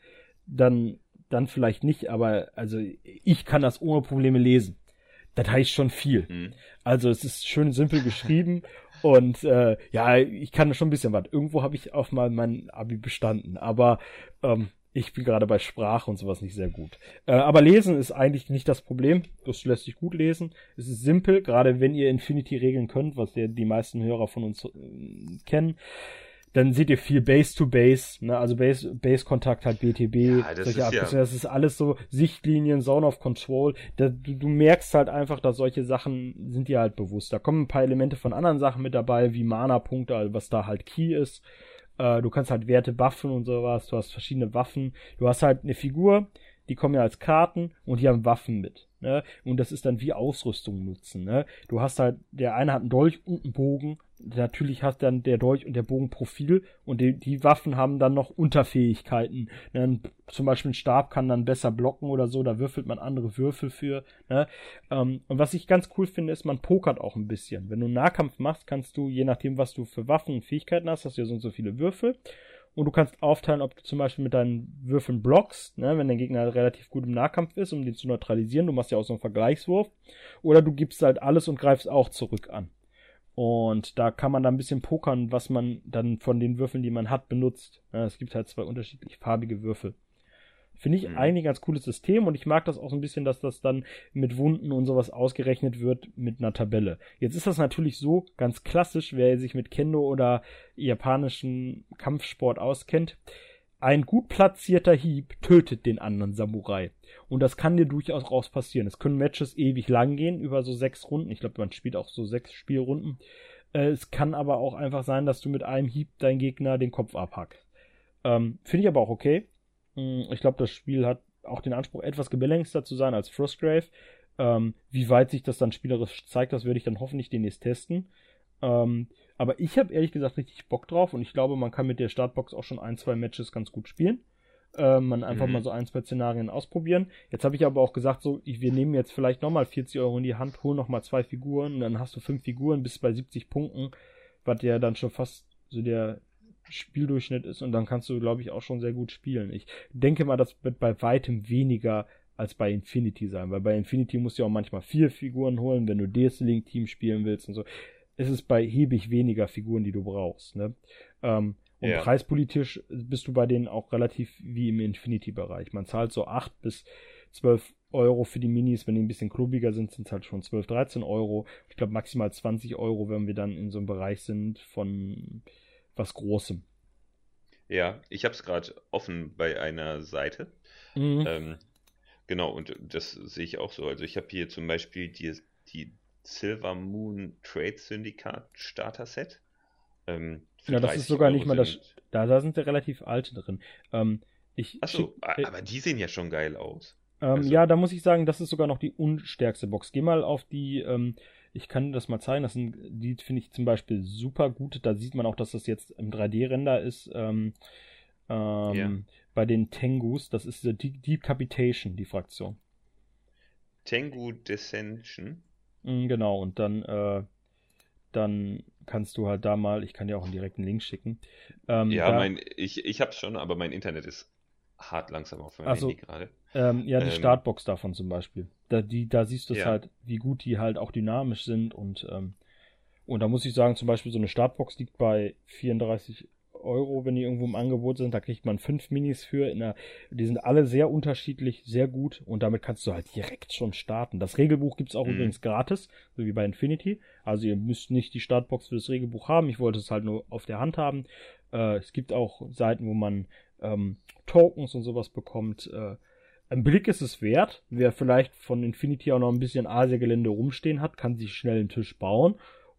dann dann vielleicht nicht, aber also ich kann das ohne Probleme lesen. Das heißt schon viel. Mhm. Also es ist schön simpel geschrieben und äh, ja, ich kann schon ein bisschen was. Irgendwo habe ich auch mal mein Abi bestanden, aber ähm, ich bin gerade bei Sprache und sowas nicht sehr gut. Äh, aber lesen ist eigentlich nicht das Problem. Das lässt sich gut lesen. Es ist simpel, gerade wenn ihr Infinity regeln könnt, was ja die meisten Hörer von uns äh, kennen. Dann seht ihr viel Base to Base, ne? also Base, Base Kontakt halt BTB, ja, das, solche ist ja. das ist alles so Sichtlinien, Zone of Control. Da, du, du merkst halt einfach, dass solche Sachen sind dir halt bewusst. Da kommen ein paar Elemente von anderen Sachen mit dabei, wie Mana-Punkte, was da halt Key ist. Äh, du kannst halt Werte buffen und sowas. Du hast verschiedene Waffen. Du hast halt eine Figur, die kommen ja als Karten und die haben Waffen mit. Ne? Und das ist dann wie Ausrüstung nutzen. Ne? Du hast halt, der eine hat einen Dolch und einen Bogen. Natürlich hast dann der Dolch und der Bogen Profil und die, die Waffen haben dann noch Unterfähigkeiten. Ne? Zum Beispiel ein Stab kann dann besser blocken oder so, da würfelt man andere Würfel für. Ne? Ähm, und was ich ganz cool finde, ist, man pokert auch ein bisschen. Wenn du einen Nahkampf machst, kannst du, je nachdem, was du für Waffen und Fähigkeiten hast, hast du ja so und so viele Würfel und du kannst aufteilen, ob du zum Beispiel mit deinen Würfeln blockst, ne, wenn der Gegner relativ gut im Nahkampf ist, um den zu neutralisieren. Du machst ja auch so einen Vergleichswurf. Oder du gibst halt alles und greifst auch zurück an. Und da kann man dann ein bisschen pokern, was man dann von den Würfeln, die man hat, benutzt. Ja, es gibt halt zwei unterschiedlich farbige Würfel. Finde ich mhm. eigentlich ein ganz cooles System und ich mag das auch so ein bisschen, dass das dann mit Wunden und sowas ausgerechnet wird mit einer Tabelle. Jetzt ist das natürlich so ganz klassisch, wer sich mit Kendo oder japanischen Kampfsport auskennt. Ein gut platzierter Hieb tötet den anderen Samurai. Und das kann dir durchaus raus passieren. Es können Matches ewig lang gehen, über so sechs Runden. Ich glaube, man spielt auch so sechs Spielrunden. Äh, es kann aber auch einfach sein, dass du mit einem Hieb deinen Gegner den Kopf abhackst. Ähm, Finde ich aber auch okay. Hm, ich glaube, das Spiel hat auch den Anspruch, etwas gebalanceder zu sein als Frostgrave. Ähm, wie weit sich das dann spielerisch zeigt, das werde ich dann hoffentlich demnächst testen. Ähm, aber ich habe ehrlich gesagt richtig Bock drauf und ich glaube, man kann mit der Startbox auch schon ein, zwei Matches ganz gut spielen. Ähm, man einfach mhm. mal so ein, zwei Szenarien ausprobieren. Jetzt habe ich aber auch gesagt, so, ich, wir nehmen jetzt vielleicht nochmal 40 Euro in die Hand, holen nochmal zwei Figuren und dann hast du fünf Figuren bis bei 70 Punkten, was ja dann schon fast so der Spieldurchschnitt ist und dann kannst du, glaube ich, auch schon sehr gut spielen. Ich denke mal, das wird bei weitem weniger als bei Infinity sein, weil bei Infinity musst du ja auch manchmal vier Figuren holen, wenn du DS-Link Team spielen willst und so. Es ist bei hebig weniger Figuren, die du brauchst. Ne? Ähm, und ja. preispolitisch bist du bei denen auch relativ wie im Infinity-Bereich. Man zahlt so acht bis zwölf Euro für die Minis, wenn die ein bisschen klubiger sind, sind es halt schon 12, 13 Euro. Ich glaube maximal 20 Euro, wenn wir dann in so einem Bereich sind von was Großem. Ja, ich habe es gerade offen bei einer Seite. Mhm. Ähm, genau, und das sehe ich auch so. Also ich habe hier zum Beispiel die, die Silver Moon Trade Syndicate Starter Set. Ähm, ja, das ist sogar Euro nicht mal das. Da, da sind ja relativ alte drin. Ähm, ich Achso, äh, aber die sehen ja schon geil aus. Ähm, also. Ja, da muss ich sagen, das ist sogar noch die unstärkste Box. Geh mal auf die ähm, ich kann das mal zeigen. Das sind, die finde ich zum Beispiel super gut. Da sieht man auch, dass das jetzt im 3D-Render ist. Ähm, ähm, ja. Bei den Tengus, das ist die Decapitation, die Fraktion. Tengu Descension. Mm, genau, und dann, äh, dann kannst du halt da mal, ich kann dir auch einen direkten Link schicken. Ähm, ja, da, mein, ich, ich hab's schon, aber mein Internet ist hart langsam auf meinem also, Handy gerade. Ähm, ja, die ähm, Startbox davon zum Beispiel. Da, die, da siehst du es ja. halt, wie gut die halt auch dynamisch sind und, ähm, und da muss ich sagen, zum Beispiel so eine Startbox liegt bei 34 Euro, wenn die irgendwo im Angebot sind. Da kriegt man fünf Minis für. In der, die sind alle sehr unterschiedlich, sehr gut und damit kannst du halt direkt schon starten. Das Regelbuch gibt's auch mhm. übrigens gratis, so wie bei Infinity. Also ihr müsst nicht die Startbox für das Regelbuch haben. Ich wollte es halt nur auf der Hand haben. Äh, es gibt auch Seiten, wo man ähm, Tokens und sowas bekommt. Äh, ein Blick ist es wert. Wer vielleicht von Infinity auch noch ein bisschen Asia-Gelände rumstehen hat, kann sich schnell einen Tisch bauen.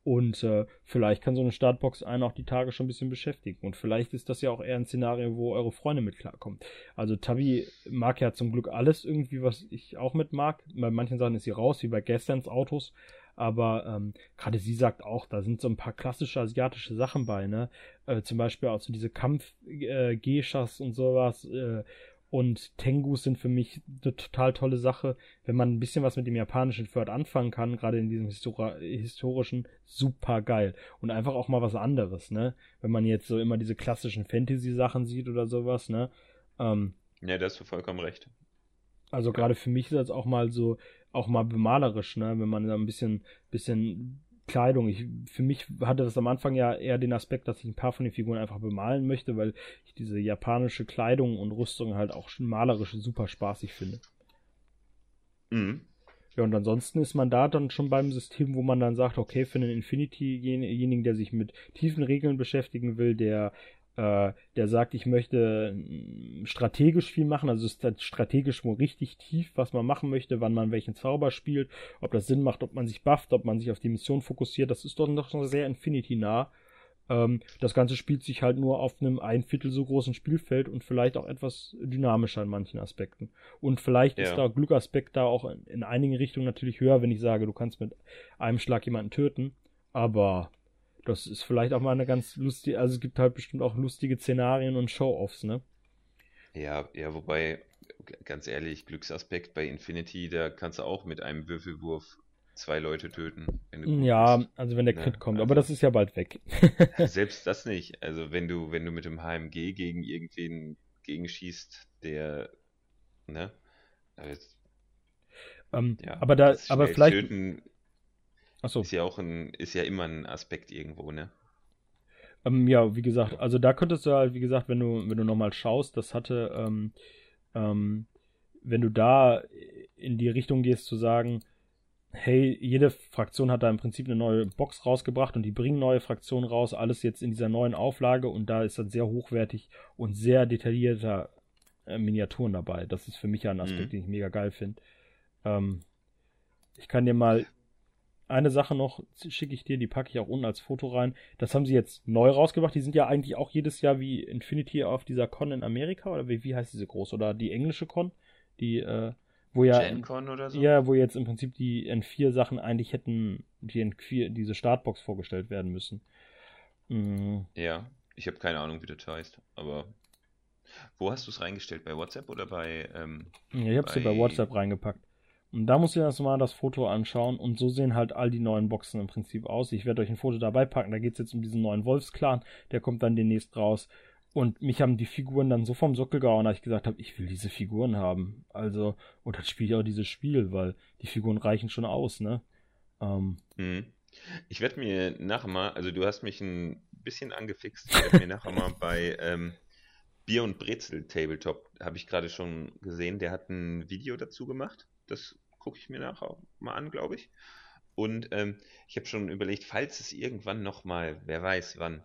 Und äh, vielleicht kann so eine Startbox einen auch die Tage schon ein bisschen beschäftigen. Und vielleicht ist das ja auch eher ein Szenario, wo eure Freunde mit klarkommen. Also Tabi mag ja zum Glück alles irgendwie, was ich auch mit mag. Bei manchen Sachen ist sie raus, wie bei Gestern's Autos. Aber ähm, gerade sie sagt auch, da sind so ein paar klassische asiatische Sachen bei, ne? Äh, zum Beispiel auch so diese Kampf-Geschas äh, und sowas. Äh, und Tengus sind für mich eine total tolle Sache, wenn man ein bisschen was mit dem japanischen Pferd anfangen kann, gerade in diesem Histori historischen, super geil. Und einfach auch mal was anderes, ne? Wenn man jetzt so immer diese klassischen Fantasy-Sachen sieht oder sowas, ne? Ähm, ja, da hast du vollkommen recht. Also gerade für mich ist das auch mal so, auch mal bemalerisch, ne? Wenn man da ein bisschen, bisschen Kleidung. Ich, für mich hatte das am Anfang ja eher den Aspekt, dass ich ein paar von den Figuren einfach bemalen möchte, weil ich diese japanische Kleidung und Rüstung halt auch schon malerisch super spaßig finde. Mhm. Ja, und ansonsten ist man da dann schon beim System, wo man dann sagt, okay, für einen Infinity-jenigen, der sich mit tiefen Regeln beschäftigen will, der äh, der sagt, ich möchte mm, strategisch viel machen, also ist das strategisch wohl richtig tief, was man machen möchte, wann man welchen Zauber spielt, ob das Sinn macht, ob man sich bufft, ob man sich auf die Mission fokussiert, das ist doch noch sehr Infinity-nah. Ähm, das Ganze spielt sich halt nur auf einem ein Viertel so großen Spielfeld und vielleicht auch etwas dynamischer in manchen Aspekten. Und vielleicht ja. ist der Glückaspekt da auch in, in einigen Richtungen natürlich höher, wenn ich sage, du kannst mit einem Schlag jemanden töten, aber das ist vielleicht auch mal eine ganz lustige, also es gibt halt bestimmt auch lustige Szenarien und Show-Offs, ne? Ja, ja, wobei, ganz ehrlich, Glücksaspekt bei Infinity, da kannst du auch mit einem Würfelwurf zwei Leute töten. ja, bist. also wenn der Crit ja, kommt, also, aber das ist ja bald weg. selbst das nicht. Also wenn du, wenn du mit dem HMG gegen irgendwen gegenschießt, der, ne? Also, ähm, ja, aber da, aber vielleicht. Töten Achso. Ist ja auch ein, ist ja immer ein Aspekt irgendwo, ne? Ähm, ja, wie gesagt, also da könntest du halt, wie gesagt, wenn du, wenn du nochmal schaust, das hatte, ähm, ähm, wenn du da in die Richtung gehst zu sagen, hey, jede Fraktion hat da im Prinzip eine neue Box rausgebracht und die bringen neue Fraktionen raus, alles jetzt in dieser neuen Auflage und da ist dann sehr hochwertig und sehr detaillierter äh, Miniaturen dabei. Das ist für mich ja ein Aspekt, mhm. den ich mega geil finde. Ähm, ich kann dir mal eine Sache noch schicke ich dir, die packe ich auch unten als Foto rein. Das haben sie jetzt neu rausgebracht. Die sind ja eigentlich auch jedes Jahr wie Infinity auf dieser Con in Amerika oder wie, wie heißt diese groß oder die englische Con, die äh, wo ja GenCon oder so? Ja, wo jetzt im Prinzip die N4 Sachen eigentlich hätten die N4 diese Startbox vorgestellt werden müssen. Mhm. Ja, ich habe keine Ahnung, wie das heißt, aber wo hast du es reingestellt? Bei WhatsApp oder bei ähm, Ja, ich habe es bei WhatsApp reingepackt. Und da muss ihr das mal das Foto anschauen und so sehen halt all die neuen Boxen im Prinzip aus. Ich werde euch ein Foto dabei packen, da geht es jetzt um diesen neuen Wolfsclan, der kommt dann demnächst raus. Und mich haben die Figuren dann so vom Sockel gehauen, dass ich gesagt habe, ich will diese Figuren haben. Also, und dann spiele ich auch dieses Spiel, weil die Figuren reichen schon aus, ne? Ähm, mhm. Ich werde mir nachher mal, also du hast mich ein bisschen angefixt, ich werde mir nachher mal bei ähm, Bier und Brezel Tabletop, habe ich gerade schon gesehen, der hat ein Video dazu gemacht. Das gucke ich mir nachher mal an, glaube ich. Und ähm, ich habe schon überlegt, falls es irgendwann nochmal, wer weiß wann,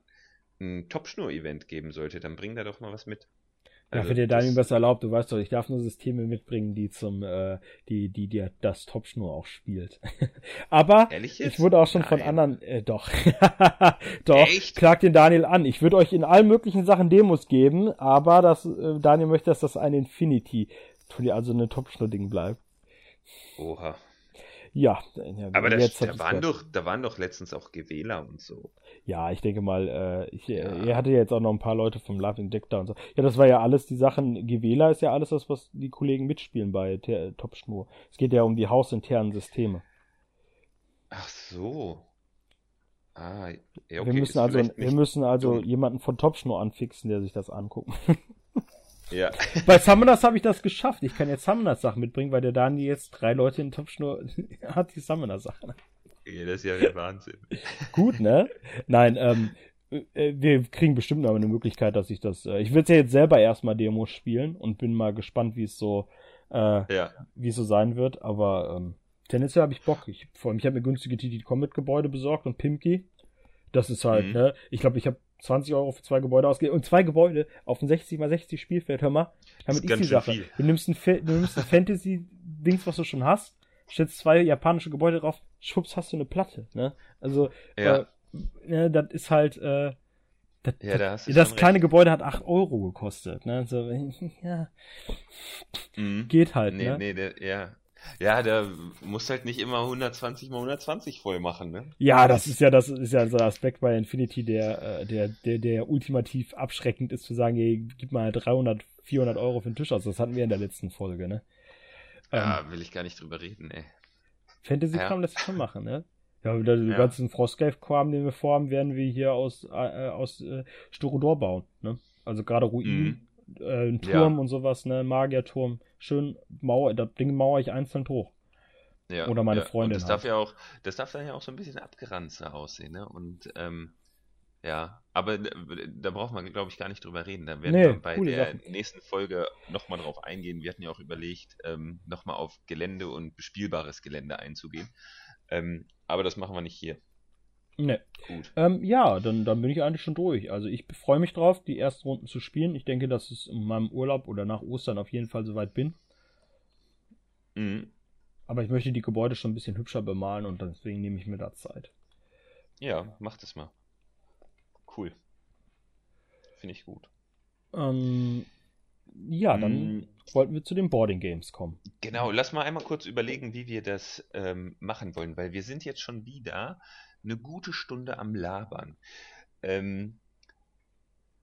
ein Topschnur-Event geben sollte, dann bring da doch mal was mit. Also, ja, dir Daniel was erlaubt, du weißt doch, ich darf nur Systeme mitbringen, die zum, äh, die, die dir das Topschnur auch spielt. Aber ich wurde auch schon Nein. von anderen, äh, doch, doch, Echt? klag den Daniel an. Ich würde euch in allen möglichen Sachen Demos geben, aber das, äh, Daniel möchte, dass das ein Infinity, also eine Topschnur-Ding bleibt. Oha. Ja, ja aber das, da, waren doch, da waren doch letztens auch Gewähler und so. Ja, ich denke mal, äh, ich, ja. er hatte ja jetzt auch noch ein paar Leute vom Deck da und so. Ja, das war ja alles die Sachen. Gewähler ist ja alles das, was die Kollegen mitspielen bei Ter Top Schnur. Es geht ja um die hausinternen Systeme. Ach so. Ah, ja, okay. Wir müssen also, wir müssen also jemanden von Topschnur anfixen, der sich das anguckt. Ja. Bei Summoners habe ich das geschafft. Ich kann jetzt Summoners-Sachen mitbringen, weil der Dani jetzt drei Leute in Topfschnur hat die Summoners-Sachen. Ja, das ist ja der Wahnsinn. Gut, ne? Nein, ähm, äh, wir kriegen bestimmt noch eine Möglichkeit, dass ich das. Äh, ich will es ja jetzt selber erstmal Demos spielen und bin mal gespannt, wie es so, äh, ja. wie es so sein wird. Aber ähm, tendenziell habe ich Bock. Ich, vor allem, ich habe mir günstige TT Comet Gebäude besorgt und Pimki. Das ist halt, mhm. ne? Ich glaube, ich habe 20 Euro für zwei Gebäude ausgegeben. Und zwei Gebäude auf ein 60 x 60 Spielfeld, hör mal. Damit ist, ist die Sache. Viel. Du nimmst ein, du nimmst ein Fantasy-Dings, was du schon hast, stellst zwei japanische Gebäude drauf, schwupps, hast du eine Platte, ne? Also, Ja. äh, ne, das ist halt, äh, das, Ja, da das kleine recht. Gebäude hat 8 Euro gekostet, ne? So, ja, Mhm. geht halt, Nee, ne? nee, der, ja. Ja, da musst halt nicht immer 120 mal 120 voll machen, ne? Ja, das ist ja, das ist ja so ein Aspekt bei Infinity, der, äh, der, der, der ultimativ abschreckend ist, zu sagen, ey, gib mal 300, 400 Euro für den Tisch aus. Das hatten wir in der letzten Folge, ne? Ähm, Ja, will ich gar nicht drüber reden, ey. Fantasy-Kram ja. lässt sich schon machen, ne? Ja, wieder den Ja. ganzen Frostgrave-Kram, den wir vorhaben, werden wir hier aus, äh, aus äh, Styrodor bauen, ne? Also gerade Ruinen, äh, ein Ja. Turm und sowas, ne? Magierturm. Schön Mauer, das Ding mauer ich einzeln hoch. Ja, Oder meine ja. Freundin Und das darf halt. ja auch, das darf dann ja auch so ein bisschen abgeranzter aussehen, ne? Und ähm, ja, aber da, braucht man, glaube ich, gar nicht drüber reden. Da werden Nee, wir bei der Sachen. nächsten Folge nochmal drauf eingehen. Wir hatten ja auch überlegt, ähm, nochmal auf Gelände und bespielbares Gelände einzugehen. Ähm, aber das machen wir nicht hier. Ne. Gut. Ähm, ja, dann, dann bin ich eigentlich schon durch. Also ich freue mich drauf, die ersten Runden zu spielen. Ich denke, dass es in meinem Urlaub oder nach Ostern auf jeden Fall soweit bin. Mhm. Aber ich möchte die Gebäude schon ein bisschen hübscher bemalen und deswegen nehme ich mir da Zeit. Ja, mach das mal. Cool. Finde ich gut. Ähm, ja, dann Mm. wollten wir zu den Boarding Games kommen. Genau, lass mal einmal kurz überlegen, wie wir das ähm, machen wollen, weil wir sind jetzt schon wieder eine gute Stunde am Labern. Ähm,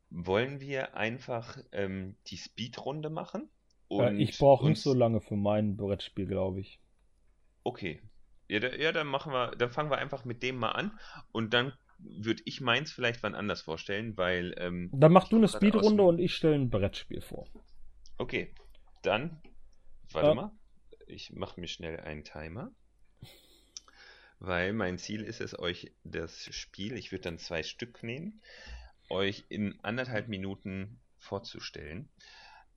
wollen wir einfach ähm, die Speedrunde machen? Äh, ich brauche nicht so lange für mein Brettspiel, glaube ich. Okay. Ja, da, ja, dann machen wir, dann fangen wir einfach mit dem mal an und dann würde ich meins vielleicht wann anders vorstellen, weil ähm, Dann mach du eine Speedrunde und ich stelle ein Brettspiel vor. Okay, dann, warte Ja. mal, ich mache mir schnell einen Timer, weil mein Ziel ist es, euch das Spiel, ich würde dann zwei Stück nehmen, euch in anderthalb Minuten vorzustellen.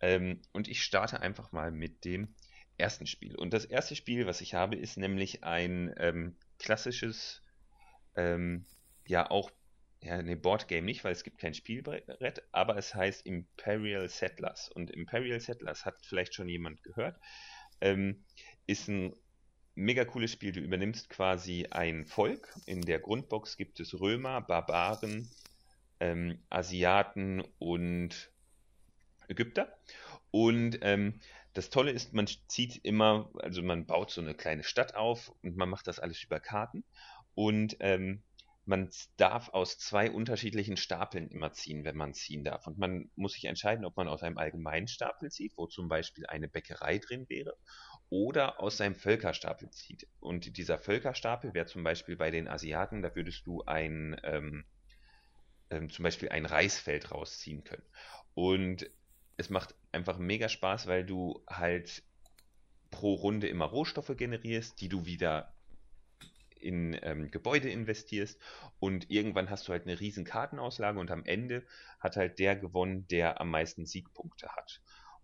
Ähm, und ich starte einfach mal mit dem ersten Spiel. Und das erste Spiel, was ich habe, ist nämlich ein ähm, klassisches, ähm, ja auch, ja, ne, Boardgame nicht, weil es gibt kein Spielbrett, aber es heißt Imperial Settlers. Und Imperial Settlers hat vielleicht schon jemand gehört. Ähm, ist ein mega cooles Spiel. Du übernimmst quasi ein Volk. In der Grundbox gibt es Römer, Barbaren, ähm, Asiaten und Ägypter. Und ähm, das Tolle ist, man zieht immer, also man baut so eine kleine Stadt auf und man macht das alles über Karten. Und ähm, man darf aus zwei unterschiedlichen Stapeln immer ziehen, wenn man ziehen darf. Und man muss sich entscheiden, ob man aus einem allgemeinen Stapel zieht, wo zum Beispiel eine Bäckerei drin wäre, oder aus seinem Völkerstapel zieht. Und dieser Völkerstapel wäre zum Beispiel bei den Asiaten, da würdest du ein, ähm, ähm, zum Beispiel ein Reisfeld rausziehen können. Und es macht einfach mega Spaß, weil du halt pro Runde immer Rohstoffe generierst, die du wieder in ähm, Gebäude investierst und irgendwann hast du halt eine riesen Kartenauslage und am Ende hat halt der gewonnen, der am meisten Siegpunkte hat.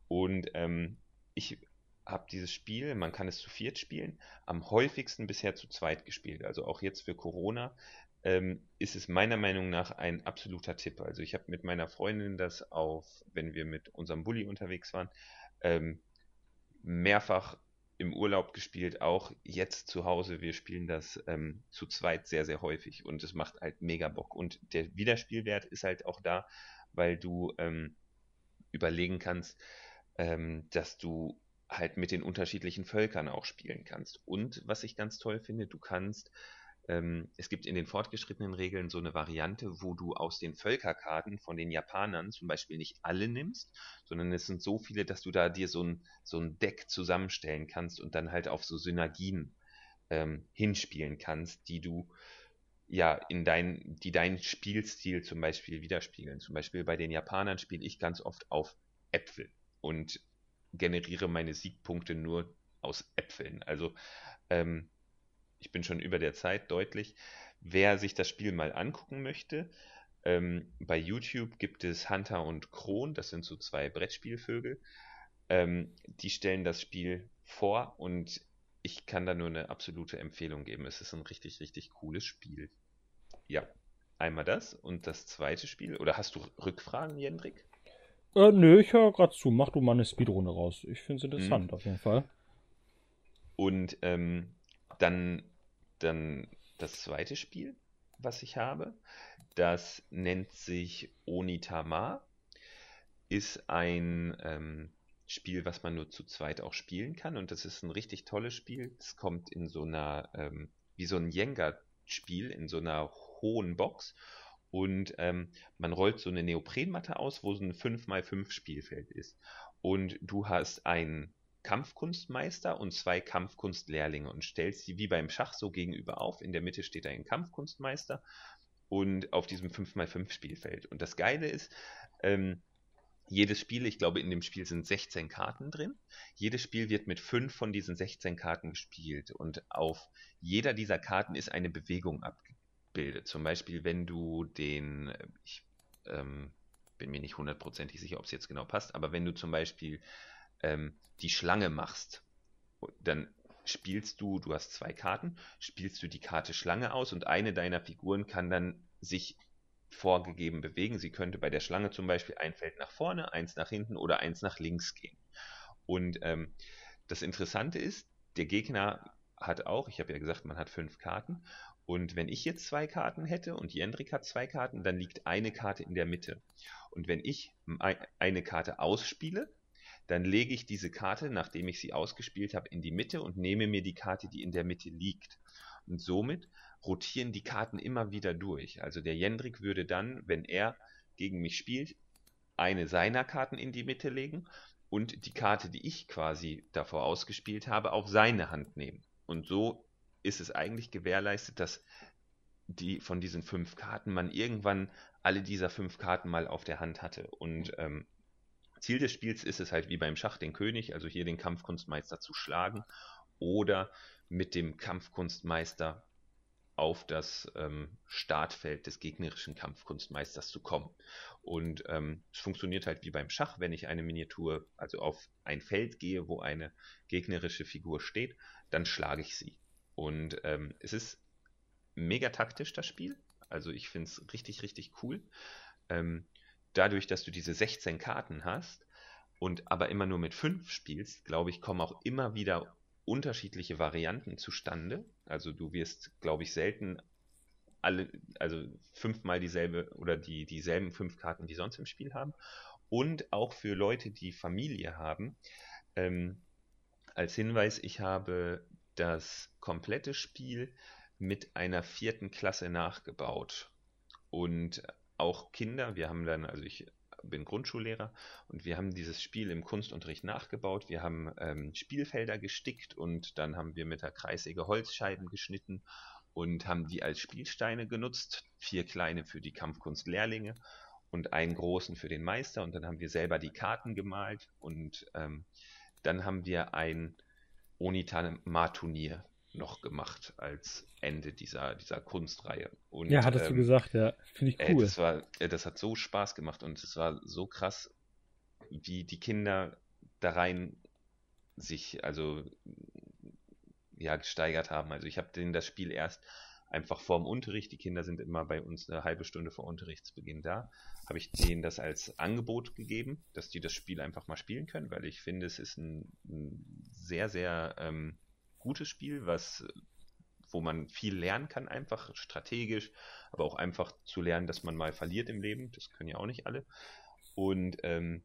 Und ähm, ich habe dieses Spiel, man kann es zu viert spielen, am häufigsten bisher zu zweit gespielt. Also auch jetzt für Corona ähm, ist es meiner Meinung nach ein absoluter Tipp. Also ich habe mit meiner Freundin das auf, wenn wir mit unserem Bulli unterwegs waren, ähm, mehrfach im Urlaub gespielt, auch jetzt zu Hause. Wir spielen das ähm, zu zweit sehr, sehr häufig und es macht halt mega Bock. Und der Wiederspielwert ist halt auch da, weil du ähm, überlegen kannst, ähm, dass du halt mit den unterschiedlichen Völkern auch spielen kannst. Und was ich ganz toll finde, du kannst, ähm, es gibt in den fortgeschrittenen Regeln so eine Variante, wo du aus den Völkerkarten von den Japanern zum Beispiel nicht alle nimmst, sondern es sind so viele, dass du da dir so ein, so ein Deck zusammenstellen kannst und dann halt auf so Synergien ähm, hinspielen kannst, die du ja in dein, die deinen Spielstil zum Beispiel widerspiegeln. Zum Beispiel bei den Japanern spiele ich ganz oft auf Äpfel und generiere meine Siegpunkte nur aus Äpfeln. Also ähm, ich bin schon über der Zeit deutlich. Wer sich das Spiel mal angucken möchte, ähm, bei YouTube gibt es Hunter und Kron, das sind so zwei Brettspielvögel. Ähm, die stellen das Spiel vor und ich kann da nur eine absolute Empfehlung geben. Es ist ein richtig, richtig cooles Spiel. Ja, einmal das und das zweite Spiel. Oder hast du Rückfragen, Jendrik? Äh, nö, ich höre gerade zu. Mach du mal eine Speedrunde raus. Ich finde es Mhm. interessant, auf jeden Fall. Und ähm, dann, dann das zweite Spiel, was ich habe, das nennt sich Onitama. Ist ein ähm, Spiel, was man nur zu zweit auch spielen kann. Und das ist ein richtig tolles Spiel. Es kommt in so einer, ähm, wie so ein Jenga-Spiel, in so einer hohen Box. Und ähm, man rollt so eine Neoprenmatte aus, wo so ein 5x5 Spielfeld ist. Und du hast einen Kampfkunstmeister und zwei Kampfkunstlehrlinge und stellst sie wie beim Schach so gegenüber auf. In der Mitte steht ein Kampfkunstmeister und auf diesem 5x5 Spielfeld. Und das Geile ist, ähm, jedes Spiel, ich glaube, in dem Spiel sind 16 Karten drin. Jedes Spiel wird mit fünf von diesen 16 Karten gespielt und auf jeder dieser Karten ist eine Bewegung abgebildet. Zum Beispiel, wenn du den, ich ähm, bin mir nicht hundertprozentig sicher, ob es jetzt genau passt, aber wenn du zum Beispiel ähm, die Schlange machst, dann spielst du, du hast zwei Karten, spielst du die Karte Schlange aus und eine deiner Figuren kann dann sich vorgegeben bewegen. Sie könnte bei der Schlange zum Beispiel ein Feld nach vorne, eins nach hinten oder eins nach links gehen. Und ähm, das Interessante ist, der Gegner hat auch, ich habe ja gesagt, man hat fünf Karten. Und wenn ich jetzt zwei Karten hätte und Jendrik hat zwei Karten, dann liegt eine Karte in der Mitte. Und wenn ich eine Karte ausspiele, dann lege ich diese Karte, nachdem ich sie ausgespielt habe, in die Mitte und nehme mir die Karte, die in der Mitte liegt. Und somit rotieren die Karten immer wieder durch. Also der Jendrik würde dann, wenn er gegen mich spielt, eine seiner Karten in die Mitte legen und die Karte, die ich quasi davor ausgespielt habe, auf seine Hand nehmen. Und so ist es eigentlich gewährleistet, dass die von diesen fünf Karten man irgendwann alle dieser fünf Karten mal auf der Hand hatte. Und ähm, Ziel des Spiels ist es halt wie beim Schach den König, also hier den Kampfkunstmeister zu schlagen oder mit dem Kampfkunstmeister auf das ähm, Startfeld des gegnerischen Kampfkunstmeisters zu kommen. Und ähm, es funktioniert halt wie beim Schach, wenn ich eine Miniatur, also auf ein Feld gehe, wo eine gegnerische Figur steht, dann schlage ich sie. Und ähm, es ist mega taktisch, das Spiel. Also ich finde es richtig, richtig cool. Ähm, dadurch, dass du diese 16 Karten hast und aber immer nur mit 5 spielst, glaube ich, kommen auch immer wieder unterschiedliche Varianten zustande. Also du wirst, glaube ich, selten alle, also fünfmal dieselbe oder die, dieselben fünf Karten, die sonst im Spiel haben. Und auch für Leute, die Familie haben. Ähm, als Hinweis, ich habe das komplette Spiel mit einer vierten Klasse nachgebaut. Und auch Kinder, wir haben dann, also ich bin Grundschullehrer und wir haben dieses Spiel im Kunstunterricht nachgebaut. Wir haben ähm, Spielfelder gestickt und dann haben wir mit der Kreissäge Holzscheiben geschnitten und haben die als Spielsteine genutzt. Vier kleine für die Kampfkunstlehrlinge und einen großen für den Meister. Und dann haben wir selber die Karten gemalt und ähm, dann haben wir ein Onitama-Turnier noch gemacht als Ende dieser, dieser Kunstreihe. Und, ja, hattest ähm, du gesagt, ja. Finde ich cool. Äh, das, war, äh, das hat so Spaß gemacht und es war so krass, wie die Kinder da rein sich, also ja, gesteigert haben. Also ich habe denen das Spiel erst einfach vorm Unterricht, die Kinder sind immer bei uns eine halbe Stunde vor Unterrichtsbeginn da, habe ich denen das als Angebot gegeben, dass die das Spiel einfach mal spielen können, weil ich finde, es ist ein, ein sehr, sehr ähm, gutes Spiel, was wo man viel lernen kann, einfach strategisch, aber auch einfach zu lernen, dass man mal verliert im Leben. Das können ja auch nicht alle. Und ähm,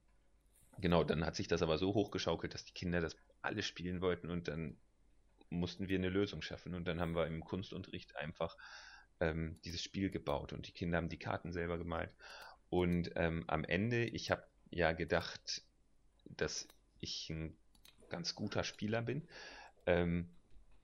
genau, dann hat sich das aber so hochgeschaukelt, dass die Kinder das alle spielen wollten und dann mussten wir eine Lösung schaffen. Und dann haben wir im Kunstunterricht einfach ähm, dieses Spiel gebaut und die Kinder haben die Karten selber gemalt. Und ähm, am Ende, ich habe ja gedacht, dass ich ein ganz guter Spieler bin. Ähm,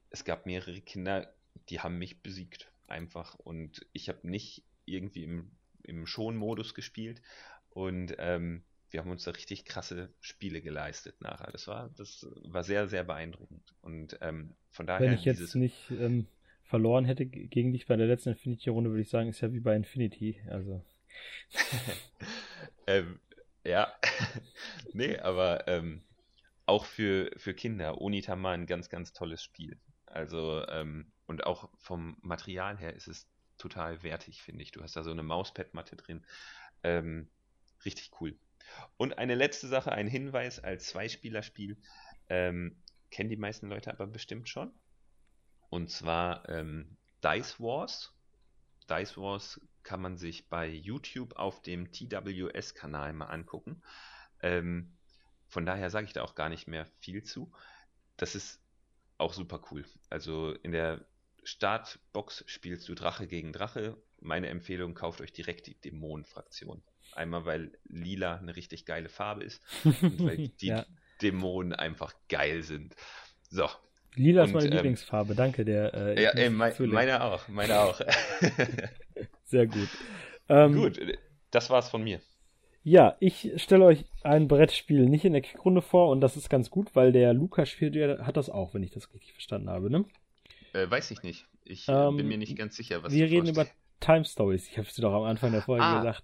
es gab mehrere Kinder, die haben mich besiegt. Einfach. Und ich habe nicht irgendwie im, im Schon-Modus gespielt. Und ähm, wir haben uns da richtig krasse Spiele geleistet nachher. Das war, das war sehr, sehr beeindruckend. Und ähm, von daher. Wenn ich jetzt nicht ähm, verloren hätte gegen dich bei der letzten Infinity-Runde, würde ich sagen, ist ja wie bei Infinity. Also. ähm, ja. nee, aber ähm, auch für, für Kinder, Onitama ein ganz, ganz tolles Spiel. Also, ähm, und auch vom Material her ist es total wertig, finde ich. Du hast da so eine Mauspad-Matte drin. Ähm, richtig cool. Und eine letzte Sache, ein Hinweis als Zweispielerspiel. Ähm, kennen die meisten Leute aber bestimmt schon. Und zwar ähm, Dice Wars. Dice Wars kann man sich bei YouTube auf dem TWS-Kanal mal angucken. Ähm, von daher sage ich da auch gar nicht mehr viel zu. Das ist auch super cool. Also in der Startbox spielst du Drache gegen Drache. Meine Empfehlung, kauft euch direkt die Dämonen-Fraktion. Einmal, weil lila eine richtig geile Farbe ist und weil die ja. Dämonen einfach geil sind. So. Lila ist meine ähm, Lieblingsfarbe, danke. Der, äh, ja, ey, mein, meine auch, meine auch. Sehr gut. Ähm, gut, das war's von mir. Ja, ich stelle euch ein Brettspiel nicht in der Kickrunde vor und das ist ganz gut, weil der Lukas spielt, hat das auch, wenn ich das richtig verstanden habe, ne? Äh, weiß ich nicht. Ich äh, bin mir nicht ganz sicher, was Wir reden über Time Stories. Ich habe es dir doch am Anfang der Folge ah, gesagt.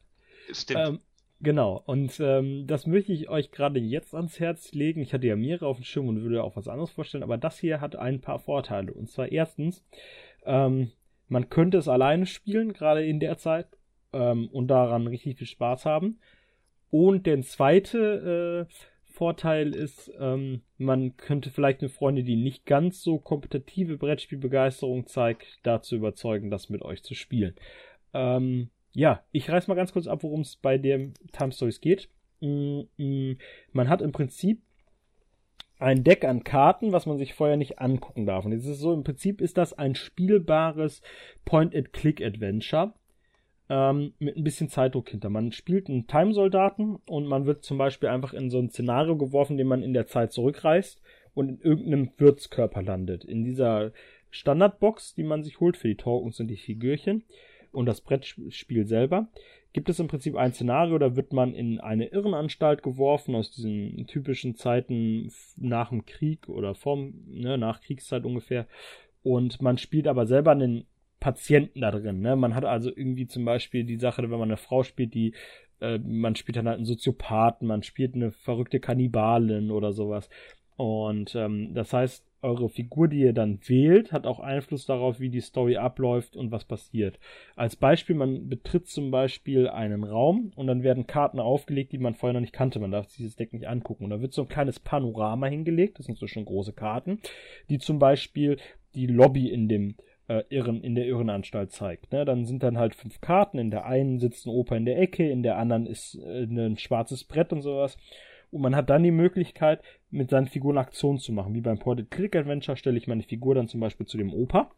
Stimmt. Ähm, genau. Und ähm, das möchte ich euch gerade jetzt ans Herz legen. Ich hatte ja mehrere auf dem Schirm und würde auch was anderes vorstellen, aber das hier hat ein paar Vorteile. Und zwar erstens, ähm, man könnte es alleine spielen, gerade in der Zeit, ähm, und daran richtig viel Spaß haben. Und der zweite äh, Vorteil ist, ähm, man könnte vielleicht eine Freundin, die nicht ganz so kompetitive Brettspielbegeisterung zeigt, dazu überzeugen, das mit euch zu spielen. Ähm, ja, ich reiß mal ganz kurz ab, worum es bei dem Time Stories geht. Mm, mm, man hat im Prinzip ein Deck an Karten, was man sich vorher nicht angucken darf. Und jetzt ist es so, im Prinzip ist das ein spielbares Point-and-Click-Adventure ähm, mit ein bisschen Zeitdruck hinter. Man spielt einen Time-Soldaten und man wird zum Beispiel einfach in so ein Szenario geworfen, den man in der Zeit zurückreist und in irgendeinem Wirtskörper landet. In dieser Standardbox, die man sich holt für die Tokens und die Figürchen und das Brettspiel selber, gibt es im Prinzip ein Szenario, da wird man in eine Irrenanstalt geworfen aus diesen typischen Zeiten nach dem Krieg oder vom, ne, nach Kriegszeit ungefähr. Und man spielt aber selber einen Patienten da drin. Ne? Man hat also irgendwie zum Beispiel die Sache, wenn man eine Frau spielt, die äh, man spielt dann halt einen Soziopathen, man spielt eine verrückte Kannibalin oder sowas. Und ähm, das heißt, eure Figur, die ihr dann wählt, hat auch Einfluss darauf, wie die Story abläuft und was passiert. Als Beispiel, man betritt zum Beispiel einen Raum und dann werden Karten aufgelegt, die man vorher noch nicht kannte. Man darf dieses Deck nicht angucken. Und da wird so ein kleines Panorama hingelegt, das sind so schon große Karten, die zum Beispiel die Lobby in dem äh, Irren, in der Irrenanstalt zeigt. Ne? Dann sind dann halt fünf Karten. In der einen sitzt ein Opa in der Ecke, in der anderen ist äh, ein schwarzes Brett und sowas. Und man hat dann die Möglichkeit, mit seinen Figuren Aktionen zu machen. Wie beim Ported Click Adventure stelle ich meine Figur dann zum Beispiel zu dem Opa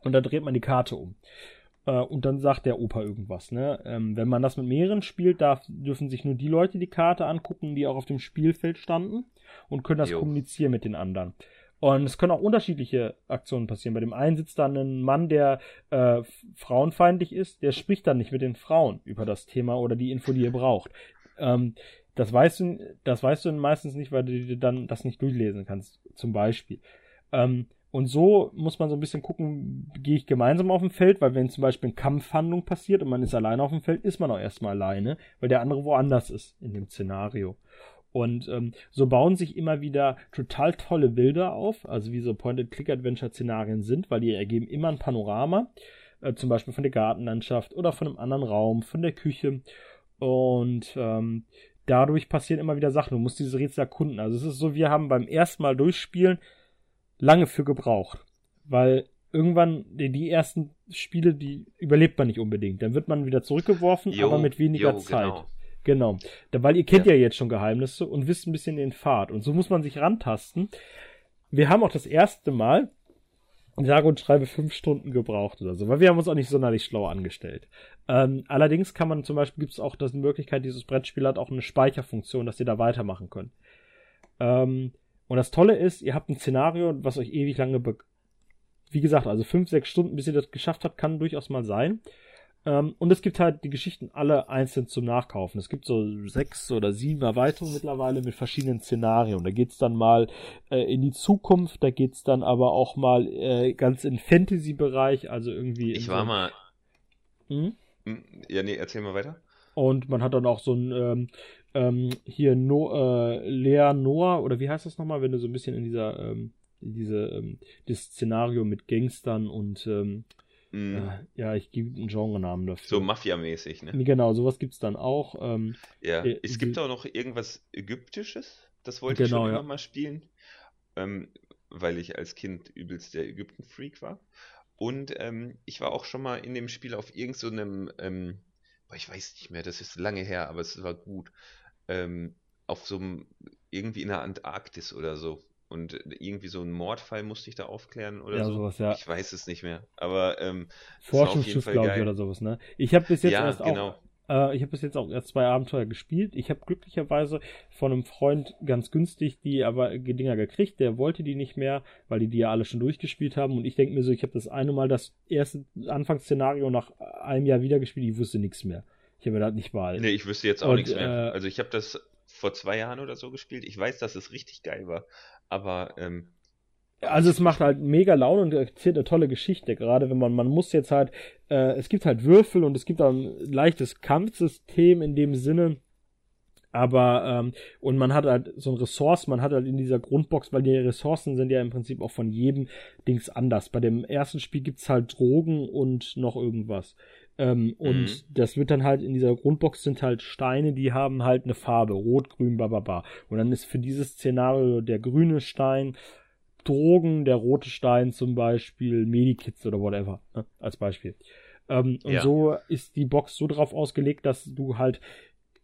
und dann dreht man die Karte um. Äh, und dann sagt der Opa irgendwas. Ne? Ähm, wenn man das mit mehreren spielt, darf, dürfen sich nur die Leute die Karte angucken, die auch auf dem Spielfeld standen und können das jo. kommunizieren mit den anderen. Und es können auch unterschiedliche Aktionen passieren. Bei dem einen sitzt dann ein Mann, der äh, frauenfeindlich ist, der spricht dann nicht mit den Frauen über das Thema oder die Info, die ihr braucht. Ähm, das weißt du, das weißt du meistens nicht, weil du dir dann das nicht durchlesen kannst, zum Beispiel. Ähm, und so muss man so ein bisschen gucken, gehe ich gemeinsam auf dem Feld, weil wenn zum Beispiel eine Kampfhandlung passiert und man ist alleine auf dem Feld, ist man auch erstmal alleine, weil der andere woanders ist in dem Szenario. Und ähm, so bauen sich immer wieder total tolle Bilder auf, also wie so Point-and-Click-Adventure-Szenarien sind, weil die ergeben immer ein Panorama, äh, zum Beispiel von der Gartenlandschaft oder von einem anderen Raum, von der Küche. Und ähm, dadurch passieren immer wieder Sachen. Du musst diese Rätsel erkunden. Also es ist so, wir haben beim ersten Mal durchspielen lange für gebraucht, weil irgendwann die, ersten Spiele, die überlebt man nicht unbedingt. Dann wird man wieder zurückgeworfen, jo, aber mit weniger jo, Zeit. Genau. Genau. Weil ihr kennt ja. ja. jetzt schon Geheimnisse und wisst ein bisschen den Pfad. Und so muss man sich rantasten. Wir haben auch das erste Mal, sage und schreibe, fünf Stunden gebraucht oder so, weil wir haben uns auch nicht sonderlich schlau angestellt. Ähm, allerdings kann man zum Beispiel, gibt es auch die Möglichkeit, dieses Brettspiel hat auch eine Speicherfunktion, dass ihr da weitermachen könnt. Ähm, und das Tolle ist, ihr habt ein Szenario, was euch ewig lange, wie gesagt, also fünf, sechs Stunden, bis ihr das geschafft habt, kann durchaus mal sein. Ähm, und es gibt halt die Geschichten alle einzeln zum Nachkaufen. Es gibt so sechs oder sieben Erweiterungen mittlerweile mit verschiedenen Szenarien. Da geht's dann mal äh, in die Zukunft, da geht's dann aber auch mal äh, ganz in Fantasy-Bereich, also irgendwie. Ich war so mal. Hm? hm? Ja, nee, erzähl mal weiter. Und man hat dann auch so ein ähm, ähm, hier no, äh, Lea Noah, oder wie heißt das nochmal, wenn du so ein bisschen in dieser ähm, diese ähm, das Szenario mit Gangstern und ähm, Äh, ja, ich gebe einen Genrenamen dafür. So Mafia-mäßig, ne? Genau, sowas gibt es dann auch. Ähm, ja, äh, es gibt auch noch irgendwas Ägyptisches. Das wollte genau, ich schon ja. immer mal spielen. ähm, weil ich als Kind übelst der Ägypten-Freak war. Und ähm, ich war auch schon mal in dem Spiel auf irgendeinem, so ähm, ich weiß nicht mehr, das ist lange her, aber es war gut, ähm, auf so einem, irgendwie in der Antarktis oder so. Und irgendwie so einen Mordfall musste ich da aufklären oder ja, so. Sowas, ja. Ich weiß es nicht mehr. Aber ähm, Forschungsschiff, glaube ich, oder sowas, ne? Ich habe bis jetzt ja, erst genau. auch äh, ich habe bis jetzt auch erst zwei Abenteuer gespielt. Ich habe glücklicherweise von einem Freund ganz günstig die aber Dinger gekriegt. Der wollte die nicht mehr, weil die die ja alle schon durchgespielt haben. Und ich denke mir so, ich habe das eine Mal das erste Anfangsszenario nach einem Jahr wieder gespielt. Ich wusste nichts mehr. Ich habe mir das nicht wahl. Nee, ich wüsste jetzt auch Und, nichts mehr. äh, also ich habe das vor zwei Jahren oder so gespielt. Ich weiß, dass es richtig geil war. Aber ähm, Also es macht halt mega Laune und erzählt eine tolle Geschichte, gerade wenn man, man muss jetzt halt, äh, es gibt halt Würfel und es gibt auch ein leichtes Kampfsystem in dem Sinne, aber, ähm, und man hat halt so ein Ressource, man hat halt in dieser Grundbox, weil die Ressourcen sind ja im Prinzip auch von jedem Dings anders. Bei dem ersten Spiel gibt's halt Drogen und noch irgendwas. Ähm, und Mhm. das wird dann halt in dieser Grundbox sind halt Steine, die haben halt eine Farbe, rot, grün, bababa. Und dann ist für dieses Szenario der grüne Stein Drogen, der rote Stein zum Beispiel, Medikits oder whatever, ne, als Beispiel. Ähm, und Ja. so ist die Box so drauf ausgelegt, dass du halt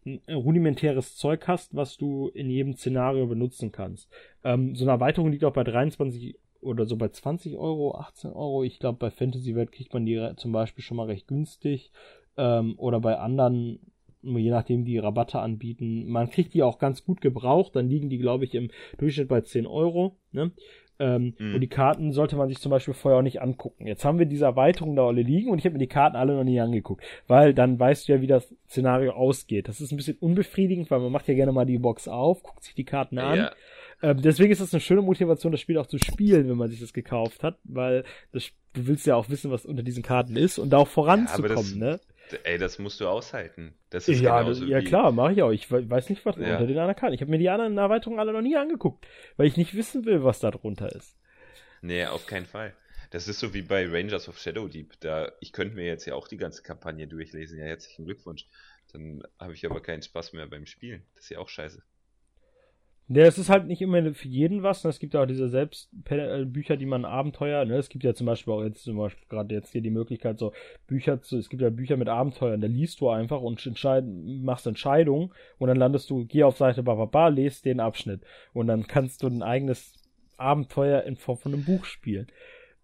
ein rudimentäres Zeug hast, was du in jedem Szenario benutzen kannst. Ähm, so eine Erweiterung liegt auch bei 23 oder so bei 20 Euro, 18 Euro. Ich glaube, bei Fantasy World kriegt man die zum Beispiel schon mal recht günstig. Ähm, oder bei anderen, je nachdem, die Rabatte anbieten. Man kriegt die auch ganz gut gebraucht. Dann liegen die, glaube ich, im Durchschnitt bei 10 Euro. Ne? Ähm, Mhm. Und die Karten sollte man sich zum Beispiel vorher auch nicht angucken. Jetzt haben wir diese Erweiterung da alle liegen und ich habe mir die Karten alle noch nie angeguckt, weil dann weißt du ja, wie das Szenario ausgeht. Das ist ein bisschen unbefriedigend, weil man macht ja gerne mal die Box auf, guckt sich die Karten an. ja, Ähm, deswegen ist das eine schöne Motivation, das Spiel auch zu spielen, wenn man sich das gekauft hat, weil das, du willst ja auch wissen, was unter diesen Karten ist und da auch voranzukommen, das- ne? ey, das musst du aushalten. Das ist Ja, genauso ja wie, klar, mache ich auch. Ich we- weiß nicht, was Ja. unter den anderen Karten. Ich habe mir die anderen Erweiterungen alle noch nie angeguckt, weil ich nicht wissen will, was da drunter ist. Nee, auf keinen Fall. Das ist so wie bei Rangers of Shadow Deep. Da, ich könnte mir jetzt ja auch die ganze Kampagne durchlesen. Ja, herzlichen Glückwunsch. Dann habe ich aber keinen Spaß mehr beim Spielen. Das ist ja auch scheiße. Ja, es ist halt nicht immer für jeden was. ne? Es gibt ja auch diese Selbstbücher, die man Abenteuer, ne? Es gibt ja zum Beispiel auch jetzt zum Beispiel gerade jetzt hier die Möglichkeit, so Bücher zu, es gibt ja Bücher mit Abenteuern, da liest du einfach und entscheid, machst Entscheidungen und dann landest du, geh auf Seite bababa, lest den Abschnitt und dann kannst du ein eigenes Abenteuer in Form von einem Buch spielen.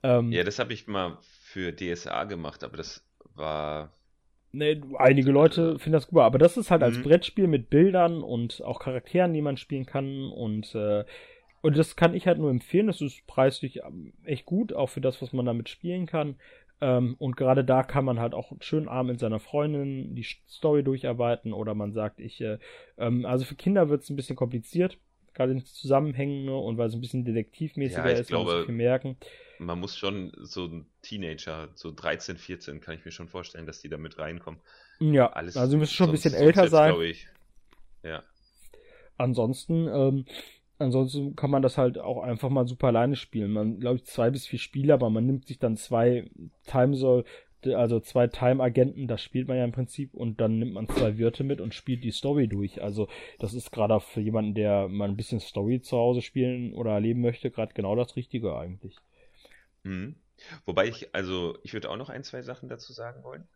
Ähm, Ja, das habe ich mal für DSA gemacht, aber das war. Ne, einige Leute finden das gut, aber das ist halt als Mhm. Brettspiel mit Bildern und auch Charakteren, die man spielen kann und äh, und das kann ich halt nur empfehlen. Das ist preislich ähm, echt gut, auch für das, was man damit spielen kann. Ähm, und gerade da kann man halt auch schön abend mit seiner Freundin die Story durcharbeiten oder man sagt, ich, äh, ähm, also für Kinder wird es ein bisschen kompliziert, gerade in Zusammenhängen ne, und weil es ein bisschen detektivmäßiger Ja, ist, man glaube- viel merken. Man muss schon so ein Teenager, so 13, 14, kann ich mir schon vorstellen, dass die da mit reinkommen. Ja, Alles also sie müssen schon ein bisschen älter sein. ich. Ja. Ansonsten, ähm, ansonsten kann man das halt auch einfach mal super alleine spielen. Man, glaube ich, zwei bis vier Spiele, aber man nimmt sich dann zwei Time also zwei Time-Agenten, das spielt man ja im Prinzip, und dann nimmt man zwei Wirte mit und spielt die Story durch. Also das ist gerade für jemanden, der mal ein bisschen Story zu Hause spielen oder erleben möchte, gerade genau das Richtige eigentlich. Mhm. Wobei ich, also ich würde auch noch ein, zwei Sachen dazu sagen wollen.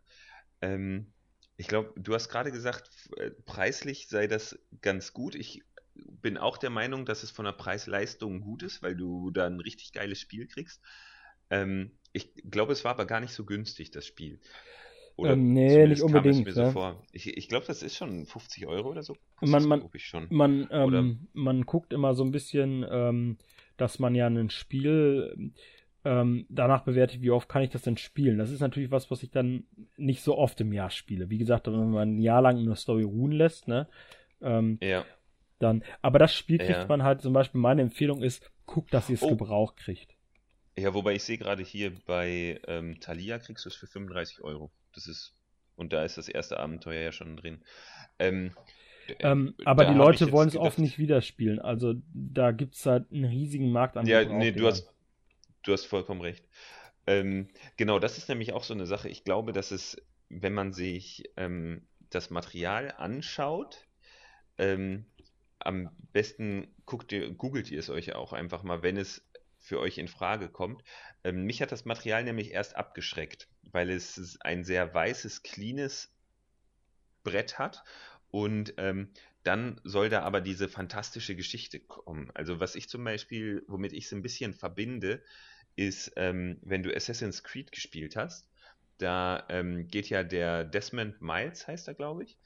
Ähm, ich glaube, du hast gerade gesagt, äh, preislich sei das ganz gut. Ich bin auch der Meinung, dass es von der Preis-Leistung gut ist, weil du da ein richtig geiles Spiel kriegst. Ähm, ich glaube, es war aber gar nicht so günstig, das Spiel. Ähm, nee, nicht kam unbedingt, Es mir so vor. Ich, ich glaube, das ist schon 50 Euro oder so. Man- man- glaub ich schon. Man, Oder- ähm, man guckt immer so ein bisschen, ähm, dass man ja ein Spiel ähm, danach bewertet, wie oft kann ich das denn spielen. Das ist natürlich was, was ich dann nicht so oft im Jahr spiele. Wie gesagt, wenn man ein Jahr lang eine Story ruhen lässt, ne, ähm, Ja. dann, aber das Spiel kriegt Ja. man halt, zum Beispiel meine Empfehlung ist, guckt, dass ihr es Oh. gebraucht kriegt. Ja, wobei ich sehe gerade hier bei ähm, Thalia kriegst du es für 35 Euro. Das ist, und da ist das erste Abenteuer ja schon drin. Ähm, Ähm, äh, aber da die Leute wollen es oft nicht wieder spielen. Also da gibt's halt einen riesigen Markt an Ja, nee, du hast, du hast vollkommen recht. Ähm, genau, das ist nämlich auch so eine Sache. Ich glaube, dass es, wenn man sich ähm, das Material anschaut, ähm, am besten guckt ihr, googelt ihr es euch auch einfach mal, wenn es für euch in Frage kommt. Ähm, mich hat das Material nämlich erst abgeschreckt, weil es ein sehr weißes, cleanes Brett hat und ähm, dann soll da aber diese fantastische Geschichte kommen. Also was ich zum Beispiel, womit ich es ein bisschen verbinde, ist, ähm, wenn du Assassin's Creed gespielt hast, da ähm, geht ja der Desmond Miles, heißt er, glaube ich,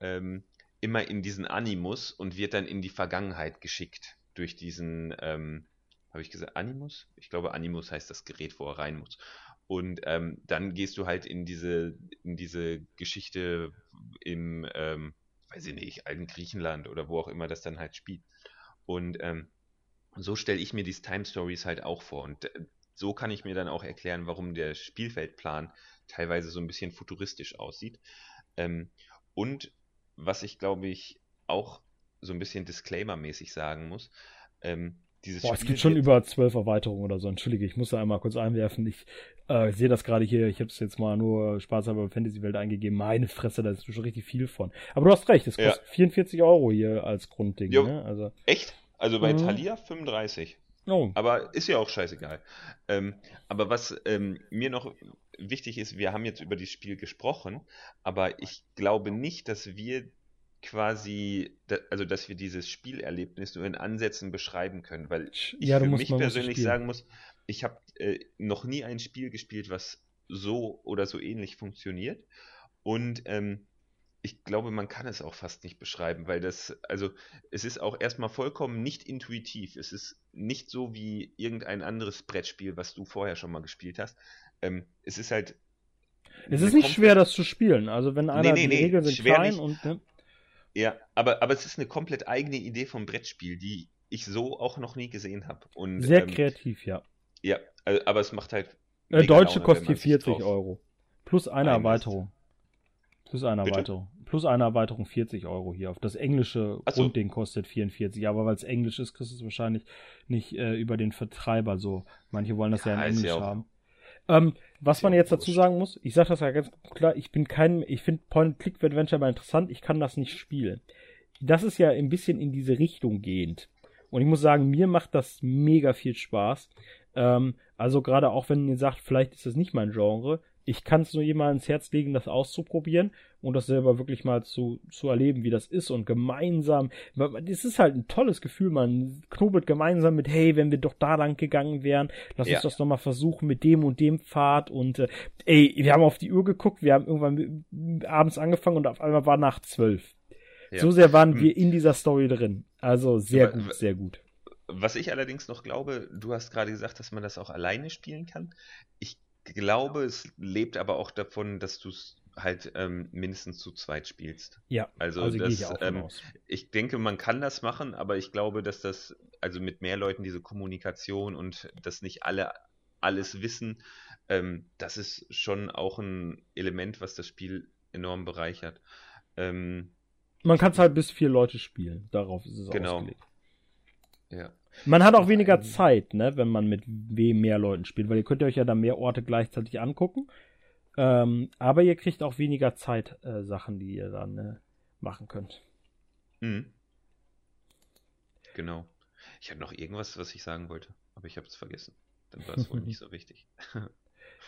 ähm, immer in diesen Animus und wird dann in die Vergangenheit geschickt durch diesen, ähm, habe ich gesagt, Animus? Ich glaube, Animus heißt das Gerät, wo er rein muss. Und ähm, dann gehst du halt in diese, in diese Geschichte im, ähm, weiß ich nicht, alten Griechenland oder wo auch immer das dann halt spielt. Und ähm, so stelle ich mir diese Time Stories halt auch vor. Und äh, so kann ich mir dann auch erklären, warum der Spielfeldplan teilweise so ein bisschen futuristisch aussieht. Ähm, und was ich glaube ich auch so ein bisschen Disclaimer-mäßig sagen muss, ähm, dieses Boah, es gibt schon über zwölf Erweiterungen oder so. Entschuldige, ich muss da einmal kurz einwerfen. Ich äh, sehe das gerade hier. Ich habe es jetzt mal nur spaßhalber Fantasy-Welt eingegeben. Meine Fresse, da ist schon richtig viel von. Aber du hast recht, es kostet ja. 44 Euro hier als Grundding. Jo. Ne? Also, Echt? Also bei mhm. Thalia 35. Oh. Aber ist ja auch scheißegal. Ähm, aber was ähm, mir noch wichtig ist, wir haben jetzt über das Spiel gesprochen, aber ich glaube nicht, dass wir quasi, also dass wir dieses Spielerlebnis nur in Ansätzen beschreiben können, weil ich ja, für mich persönlich sagen muss, ich habe äh, noch nie ein Spiel gespielt, was so oder so ähnlich funktioniert und ähm, ich glaube, man kann es auch fast nicht beschreiben, weil das, also es ist auch erstmal vollkommen nicht intuitiv. Es ist nicht so wie irgendein anderes Brettspiel, was du vorher schon mal gespielt hast. Ähm, es ist halt. Es ist nicht schwer, das zu spielen. Also wenn einer nee, nee, die nee, Regeln sind klein nicht. und. Ne? Ja, aber, aber es ist eine komplett eigene Idee vom Brettspiel, die ich so auch noch nie gesehen habe. Sehr ähm, kreativ, ja. Ja, aber es macht halt. Äh, Deutsche Laune, kostet 40 Euro. Plus eine Erweiterung. Plus eine Bitte? Erweiterung. Plus eine Erweiterung 40 Euro hier. Auf das englische so. Grundding kostet 44. Aber weil es Englisch ist, kriegst du es wahrscheinlich nicht äh, über den Vertreiber so. Manche wollen das ja, ja in Englisch ja haben. Ähm, was man jetzt dazu sagen muss, ich sage das ja ganz klar, ich bin kein, ich finde Point-Click-Adventure mal interessant, ich kann das nicht spielen. Das ist ja ein bisschen in diese Richtung gehend. Und ich muss sagen, mir macht das mega viel Spaß. Ähm, also gerade auch wenn ihr sagt, vielleicht ist das nicht mein Genre, ich kann es nur jemandem ins Herz legen, das auszuprobieren und das selber wirklich mal zu, zu erleben, wie das ist und gemeinsam, es ist halt ein tolles Gefühl, man knobelt gemeinsam mit, hey, wenn wir doch da lang gegangen wären, lass ja. uns das nochmal versuchen mit dem und dem Pfad und äh, ey, wir haben auf die Uhr geguckt, wir haben irgendwann abends angefangen und auf einmal war nach zwölf. Ja. So sehr waren hm. wir in dieser Story drin. Also sehr Aber, gut, sehr gut. Was ich allerdings noch glaube, du hast gerade gesagt, dass man das auch alleine spielen kann. Ich glaube, es lebt aber auch davon, dass du es halt ähm, mindestens zu zweit spielst. Ja, also, also das, ich, ähm, ich denke, man kann das machen, aber ich glaube, dass das, also mit mehr Leuten diese Kommunikation und dass nicht alle alles wissen, ähm, das ist schon auch ein Element, was das Spiel enorm bereichert. Ähm, man kann es halt bis vier Leute spielen, darauf ist es genau. ausgelegt. Ja. Man hat auch weniger Zeit, ne, wenn man mit mehr Leuten spielt, weil ihr könnt euch ja dann mehr Orte gleichzeitig angucken. Ähm, aber ihr kriegt auch weniger Zeit äh, Sachen, die ihr dann äh, machen könnt. Mhm. Genau. Ich hatte noch irgendwas, was ich sagen wollte, aber ich habe es vergessen. Dann war es wohl nicht so wichtig.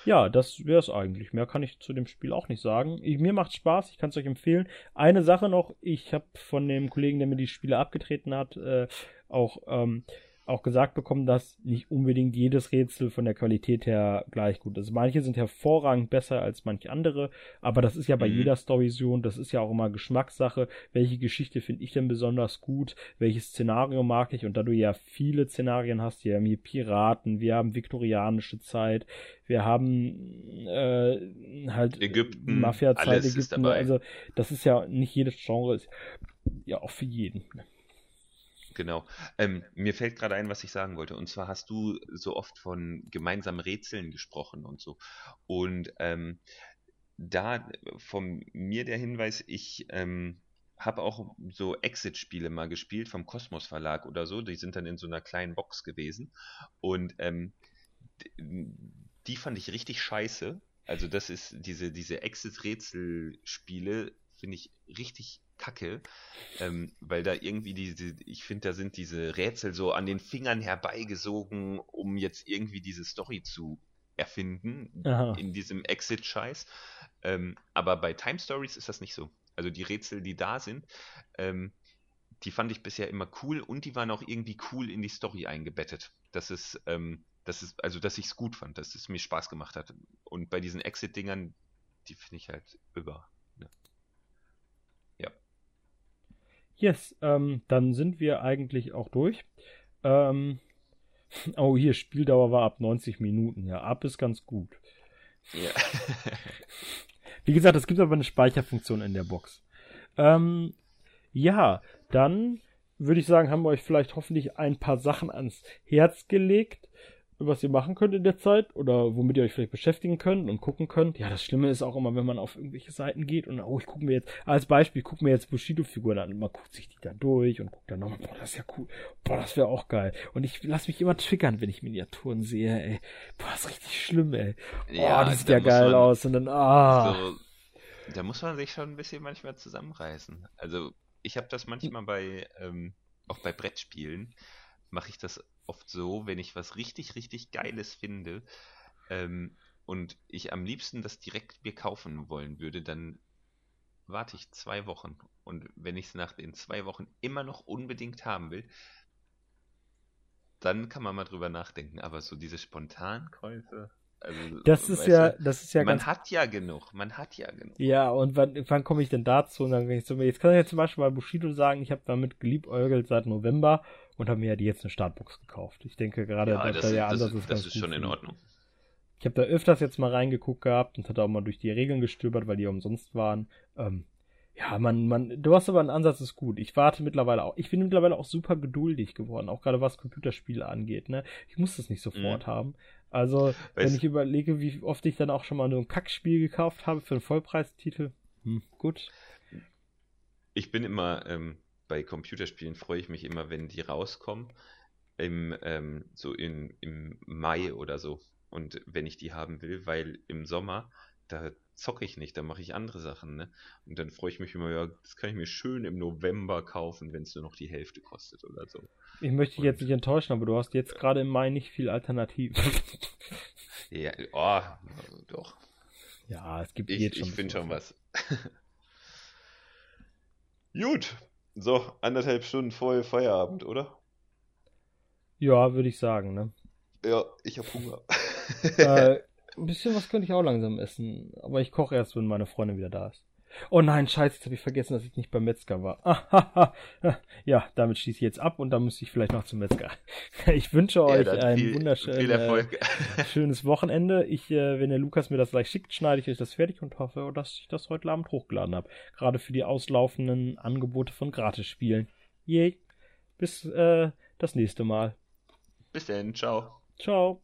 Ja, das wäre es eigentlich. Mehr kann ich zu dem Spiel auch nicht sagen. Ich, mir macht Spaß, ich kann es euch empfehlen. Eine Sache noch, ich habe von dem Kollegen, der mir die Spiele abgetreten hat, äh, auch ähm, auch gesagt bekommen, dass nicht unbedingt jedes Rätsel von der Qualität her gleich gut ist. Manche sind hervorragend besser als manche andere, aber das ist ja bei mhm. jeder Storyvision, das ist ja auch immer Geschmackssache. Welche Geschichte finde ich denn besonders gut? Welches Szenario mag ich? Und da du ja viele Szenarien hast, wir haben hier Piraten, wir haben viktorianische Zeit, wir haben äh, halt Ägypten, Mafia-Zeit, Ägypten. Also das ist ja nicht jedes Genre, ist ja auch für jeden. Genau. Ähm, mir fällt gerade ein, was ich sagen wollte. Und zwar hast du so oft von gemeinsamen Rätseln gesprochen und so. Und ähm, da von mir der Hinweis, ich ähm, habe auch so Exit-Spiele mal gespielt vom Kosmos Verlag oder so. Die sind dann in so einer kleinen Box gewesen. Und ähm, die fand ich richtig scheiße. Also das ist diese, diese Exit-Rätsel-Spiele finde ich richtig kacke, ähm, weil da irgendwie diese, ich finde, da sind diese Rätsel so an den Fingern herbeigesogen, um jetzt irgendwie diese Story zu erfinden Aha. in diesem Exit-Scheiß. Ähm, aber bei Time Stories ist das nicht so. Also die Rätsel, die da sind, ähm, die fand ich bisher immer cool und die waren auch irgendwie cool in die Story eingebettet. Das ist, ähm, das ist, also dass ich es gut fand, dass es mir Spaß gemacht hat. Und bei diesen Exit-Dingern, die finde ich halt über. Ne? Ja. Yes, ähm, dann sind wir eigentlich auch durch. Ähm, oh, hier, Spieldauer war ab 90 Minuten. Ja, ab ist ganz gut. Ja. Wie gesagt, es gibt aber eine Speicherfunktion in der Box. Ähm, ja, dann würde ich sagen, haben wir euch vielleicht hoffentlich ein paar Sachen ans Herz gelegt was ihr machen könnt in der Zeit oder womit ihr euch vielleicht beschäftigen könnt und gucken könnt. Ja, das Schlimme ist auch immer, wenn man auf irgendwelche Seiten geht und oh, ich gucke mir jetzt, als Beispiel, gucke mir jetzt Bushido-Figuren an und man guckt sich die dann durch und guckt dann nochmal, boah, das ist ja cool, boah, das wäre auch geil. Und ich lasse mich immer triggern, wenn ich Miniaturen sehe, ey. Boah, das ist richtig schlimm, ey. Boah, ja, das sieht ja geil man, aus und dann, ah. So, da muss man sich schon ein bisschen manchmal zusammenreißen. Also, ich habe das manchmal bei, ähm, auch bei Brettspielen, mache ich das oft so, wenn ich was richtig, richtig Geiles finde ähm, und ich am liebsten das direkt mir kaufen wollen würde, dann warte ich zwei Wochen. Und wenn ich es nach den zwei Wochen immer noch unbedingt haben will, dann kann man mal drüber nachdenken. Aber so diese Spontankäufe. Also, das ist ja, du, das ist ja Man hat ja genug, man hat ja genug. Ja, und wann, wann komme ich denn dazu? Und dann, wenn ich so, jetzt kann ich ja zum Beispiel bei Bushido sagen, ich habe damit geliebäugelt seit November und habe mir ja die jetzt eine Startbox gekauft. Ich denke gerade, ja, das, der Ansatz das, ist, das ist schon in Ordnung. Ich habe da öfters jetzt mal reingeguckt gehabt und hatte auch mal durch die Regeln gestöbert, weil die umsonst waren. Ähm, ja, man, man, du hast aber einen Ansatz, ist gut. Ich warte mittlerweile auch. Ich bin mittlerweile auch super geduldig geworden, auch gerade was Computerspiele angeht. Ne, ich muss das nicht sofort mhm. haben. Also, Weiß wenn ich überlege, wie oft ich dann auch schon mal nur ein Kackspiel gekauft habe für einen Vollpreistitel, hm, gut. Ich bin immer ähm, bei Computerspielen freue ich mich immer, wenn die rauskommen, im, ähm, so in, im Mai oder so. Und wenn ich die haben will, weil im Sommer, da zocke ich nicht, da mache ich andere Sachen, ne? Und dann freue ich mich immer, ja, das kann ich mir schön im November kaufen, wenn es nur noch die Hälfte kostet oder so. Ich möchte dich jetzt nicht enttäuschen, aber du hast jetzt gerade im Mai nicht viel Alternativ. ja, oh, doch. Ja, es gibt ich, jetzt schon. Ich finde schon was. Gut, so, anderthalb Stunden vorher Feierabend, oder? Ja, würde ich sagen, ne? Ja, ich habe Hunger. äh, ein bisschen was könnte ich auch langsam essen. Aber ich koche erst, wenn meine Freundin wieder da ist. Oh nein, scheiße, jetzt habe ich vergessen, dass ich nicht beim Metzger war. ja, damit schließe ich jetzt ab und dann müsste ich vielleicht noch zum Metzger. Ich wünsche ja, euch ein viel, wunderschönes äh, Wochenende. Ich, äh, wenn der Lukas mir das gleich schickt, schneide ich euch das fertig und hoffe, dass ich das heute Abend hochgeladen habe. Gerade für die auslaufenden Angebote von Gratisspielen. Yay. Bis äh, das nächste Mal. Bis dann, ciao. Ciao.